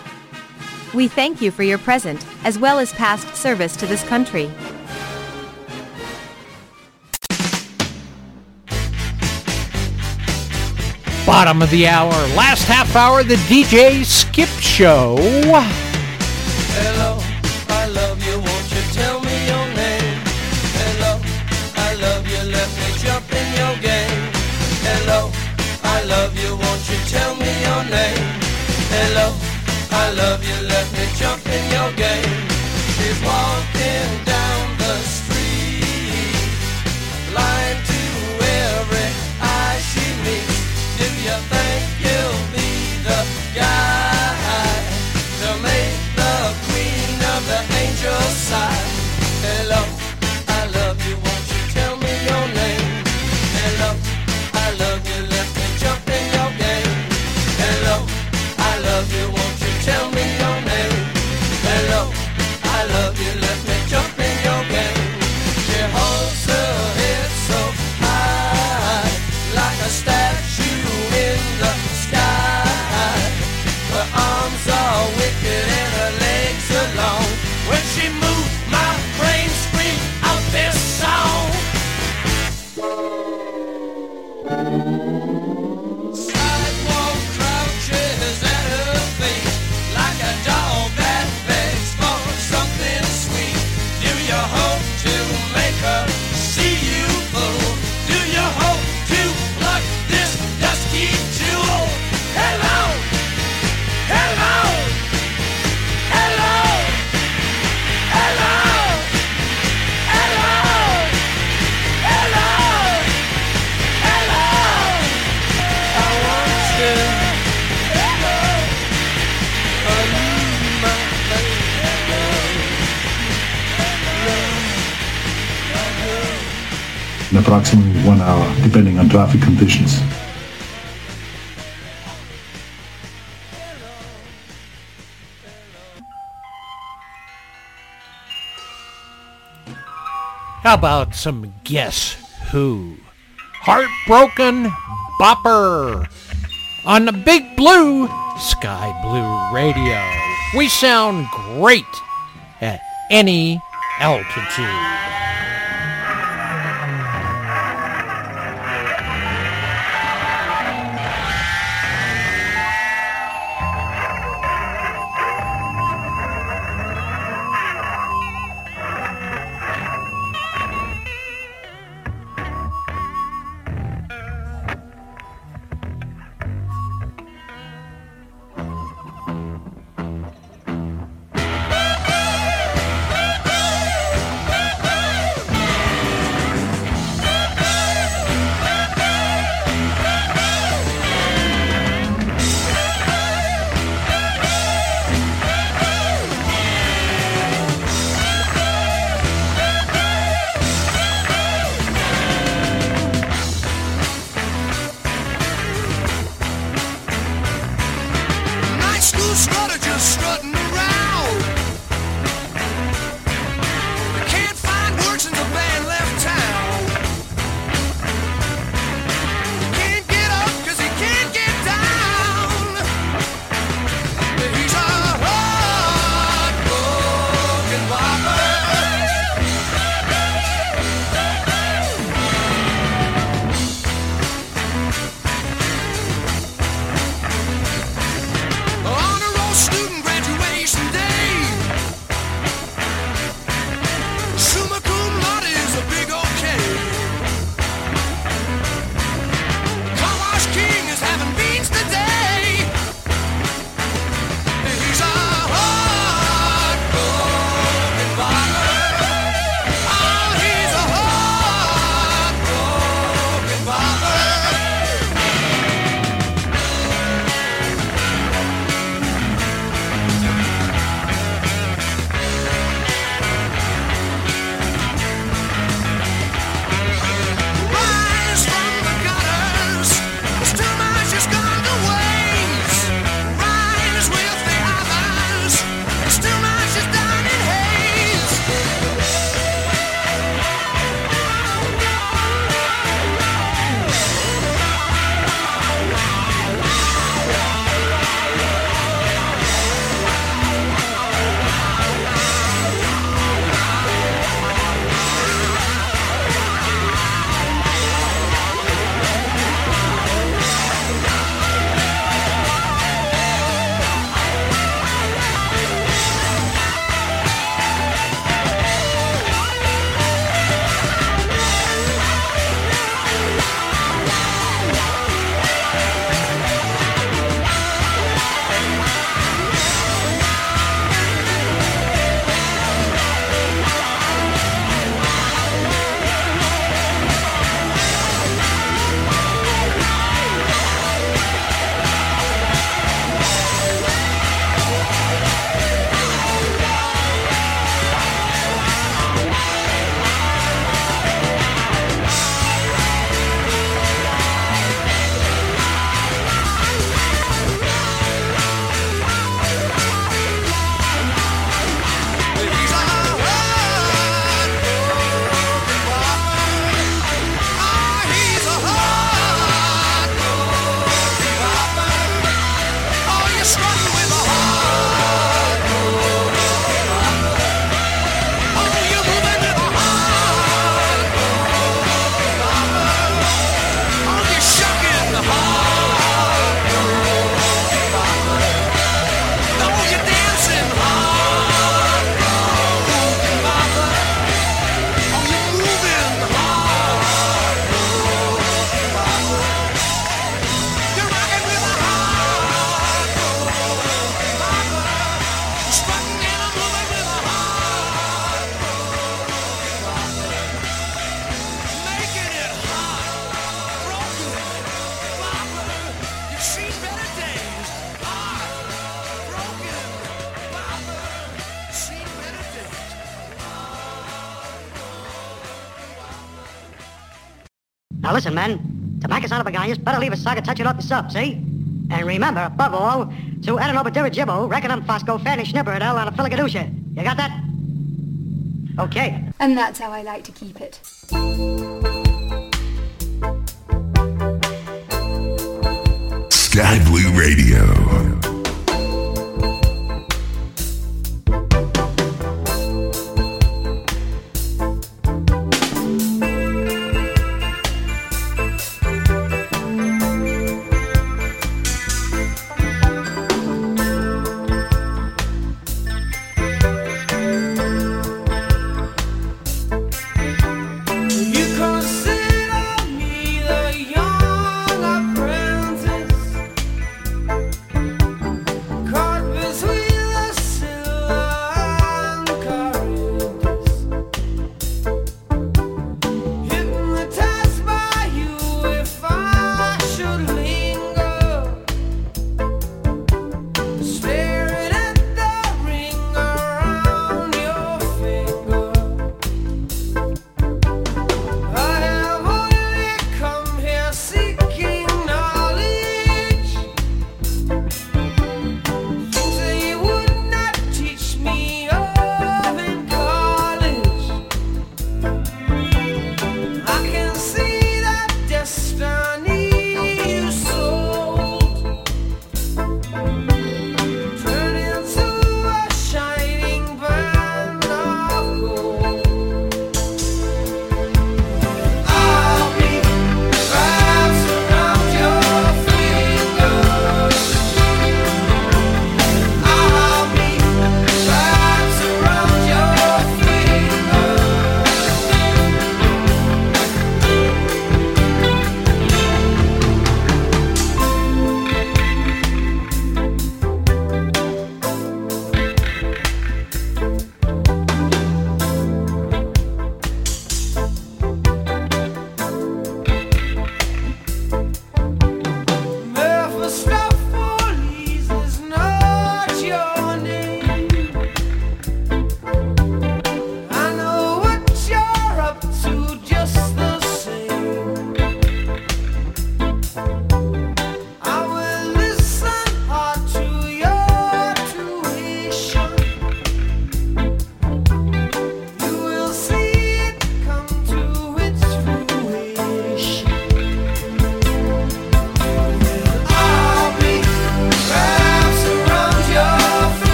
We thank you for your present, as well as past service to this country. Bottom of the hour, last half hour, the DJ Skip Show. Hello, I love you, won't you tell me your name? Hello, I love you, let me jump in your game. Hello, I love you, won't you tell me your name? Hello, I love you, let me jump in your game. She's walking down approximately one hour, depending on traffic conditions. How about some guess who? Heartbroken Bopper on the Big Blue Sky Blue Radio. We sound great at any altitude. sack of Sanabaganias, better leave a sucker touching touch it up yourself, see? And remember, above all, to Edinobadirajibbo, Reckonum Fosco, Fanny Schnipper, and a Filigadusha. You got that? Okay. And that's how I like to keep it. Sky Blue Radio.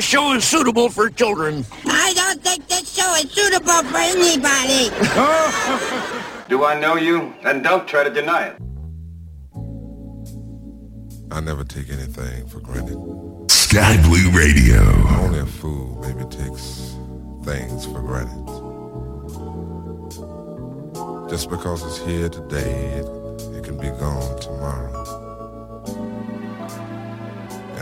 This show is suitable for children. I don't think this show is suitable for anybody. Do I know you? And don't try to deny it. I never take anything for granted. Sky Blue Radio. Only a fool maybe takes things for granted. Just because it's here today,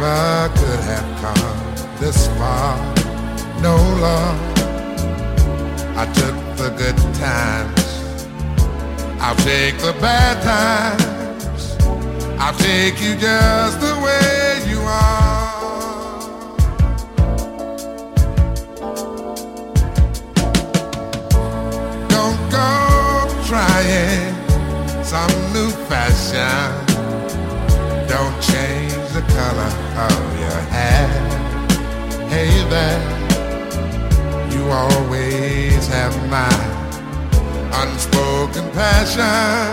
never could have come this far. No love. I took the good times. I'll take the bad times. I'll take you just the way you are. Don't go trying some new fashion. Don't change the color of your hair. Hey there, you always have my unspoken passion.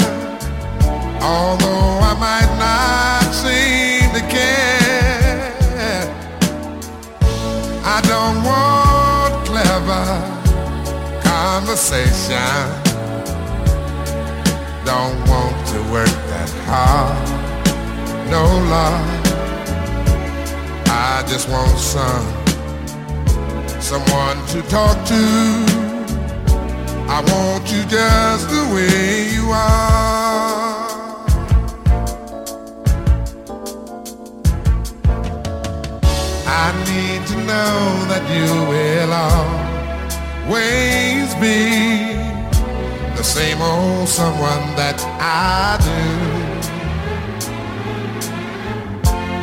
Although I might not seem to care, I don't want clever conversation. Don't want to work that hard. No love. I just want some someone to talk to. I want you just the way you are. I need to know that you will always be the same old someone that I do.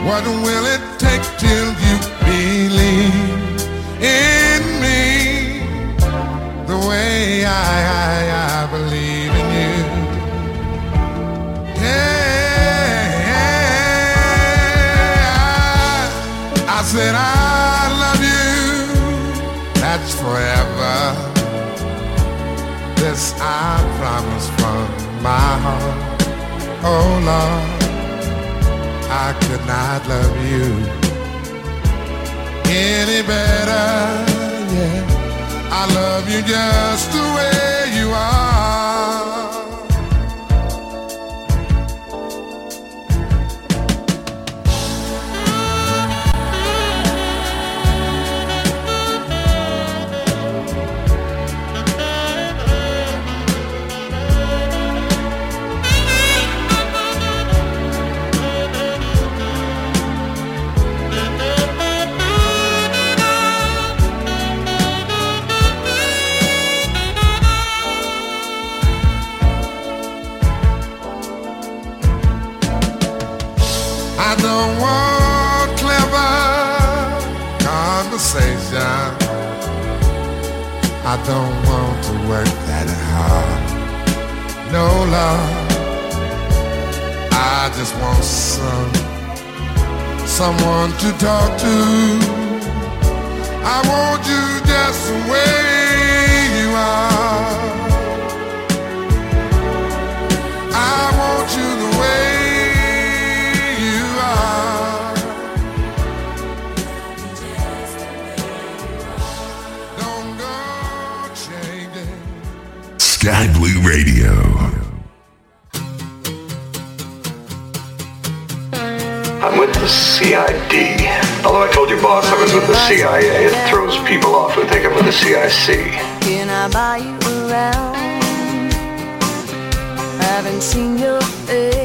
What will it take till you believe in me the way I, I, I believe in you? Yeah, I, I said I love you. That's forever. This I promise from my heart. Oh Lord. I could not love you any better. Yeah, I love you just the way you are. I don't want clever conversation. I don't want to work that hard. No love. I just want some someone to talk to. I want you just the way you are. I want you the way Sky Blue Radio. I'm with the CID. Although I told your boss I was with the CIA, it throws people off who think I'm with the CIC. Can I buy you around? Haven't seen your face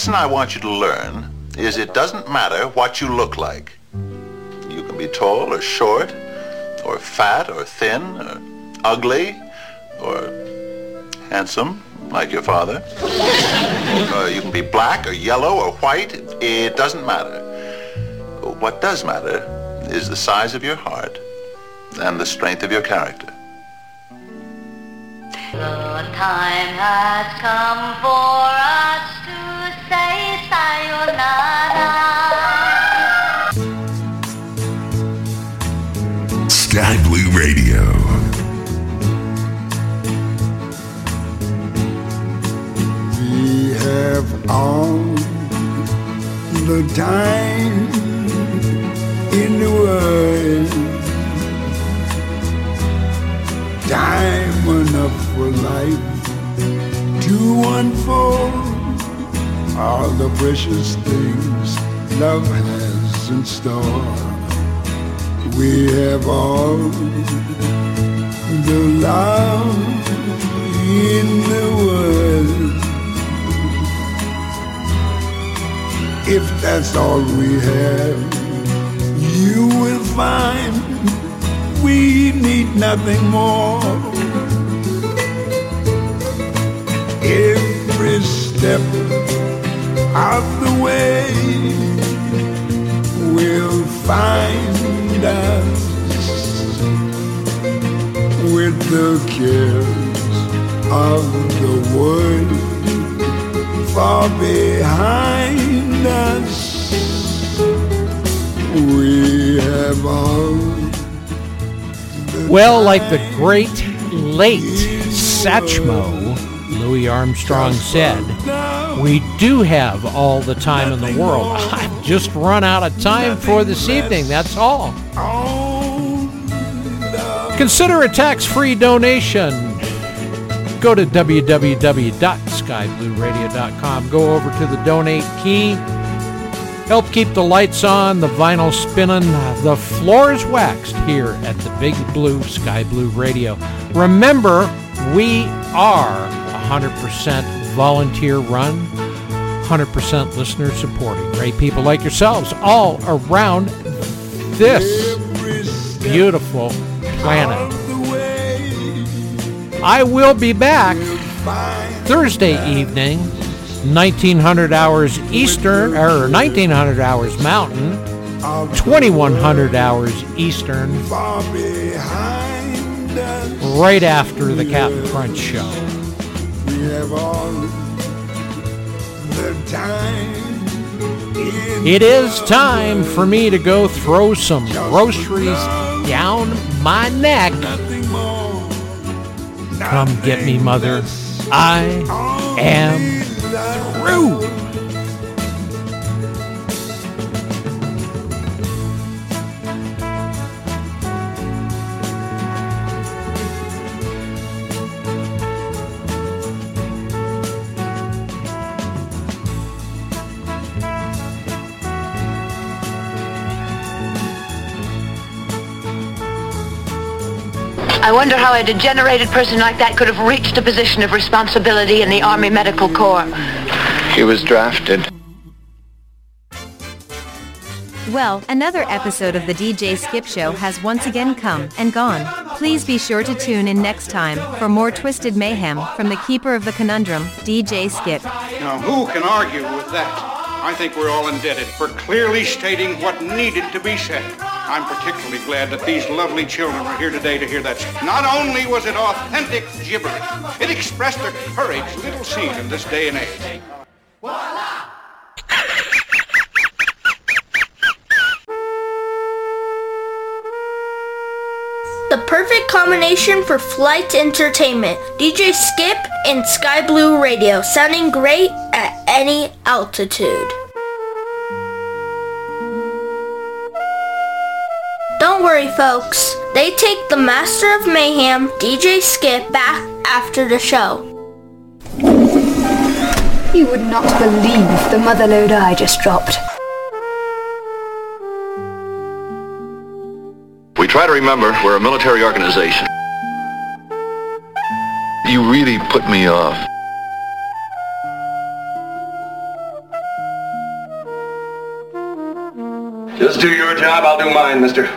lesson I want you to learn is it doesn't matter what you look like. You can be tall or short, or fat or thin, or ugly, or handsome, like your father. or you can be black or yellow or white. It doesn't matter. What does matter is the size of your heart and the strength of your character. The time has come for us to say sayonara. Sky Blue Radio. We have all the time in the world. Time enough for life to unfold all the precious things love has in store. We have all the love in the world. if that's all we have, you will find we need nothing more. Every step of the way will find us with the cares of the world far behind us. We have all Well, like the great late Satchmo, Louis Armstrong said, we do have all the time in the world. I've just run out of time for this evening, that's all. Consider a tax-free donation. Go to www.skyblueradio.com. Go over to the donate key. Help keep the lights on, the vinyl spinning, the floors waxed here at the Big Blue Sky Blue Radio. Remember, we are 100% volunteer run, 100% listener supported. Great people like yourselves all around this beautiful planet. I will be back Thursday evening, 1900 hours Eastern, or 1900 hours Mountain, 2100 hours Eastern, right after the Captain Crunch show. It is time for me to go throw some groceries down my neck. Come get me, mother. I am through. I wonder how a degenerated person like that could have reached a position of responsibility in the Army Medical Corps. He was drafted. Well, another episode of the DJ Skip Show has once again come and gone. Please be sure to tune in next time for more twisted mayhem from the keeper of the conundrum, DJ Skip. Now, who can argue with that? I think we're all indebted for clearly stating what needed to be said. I'm particularly glad that these lovely children are here today to hear that. Not only was it authentic gibberish, it expressed a courage little seen in this day and age. The perfect combination for flight entertainment. DJ Skip and Sky Blue Radio, sounding great at any altitude. Don't worry, folks. They take the Master of Mayhem, DJ Skip, back after the show. You would not believe the motherload I just dropped. Try to remember we're a military organization. You really put me off. Just do your job, I'll do mine, mister.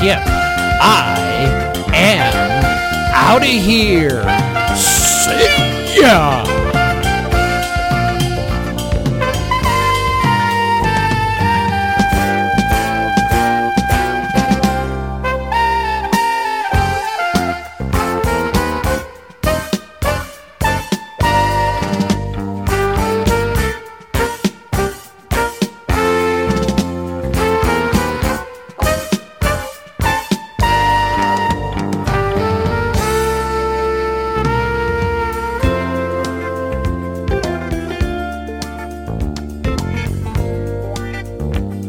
DJ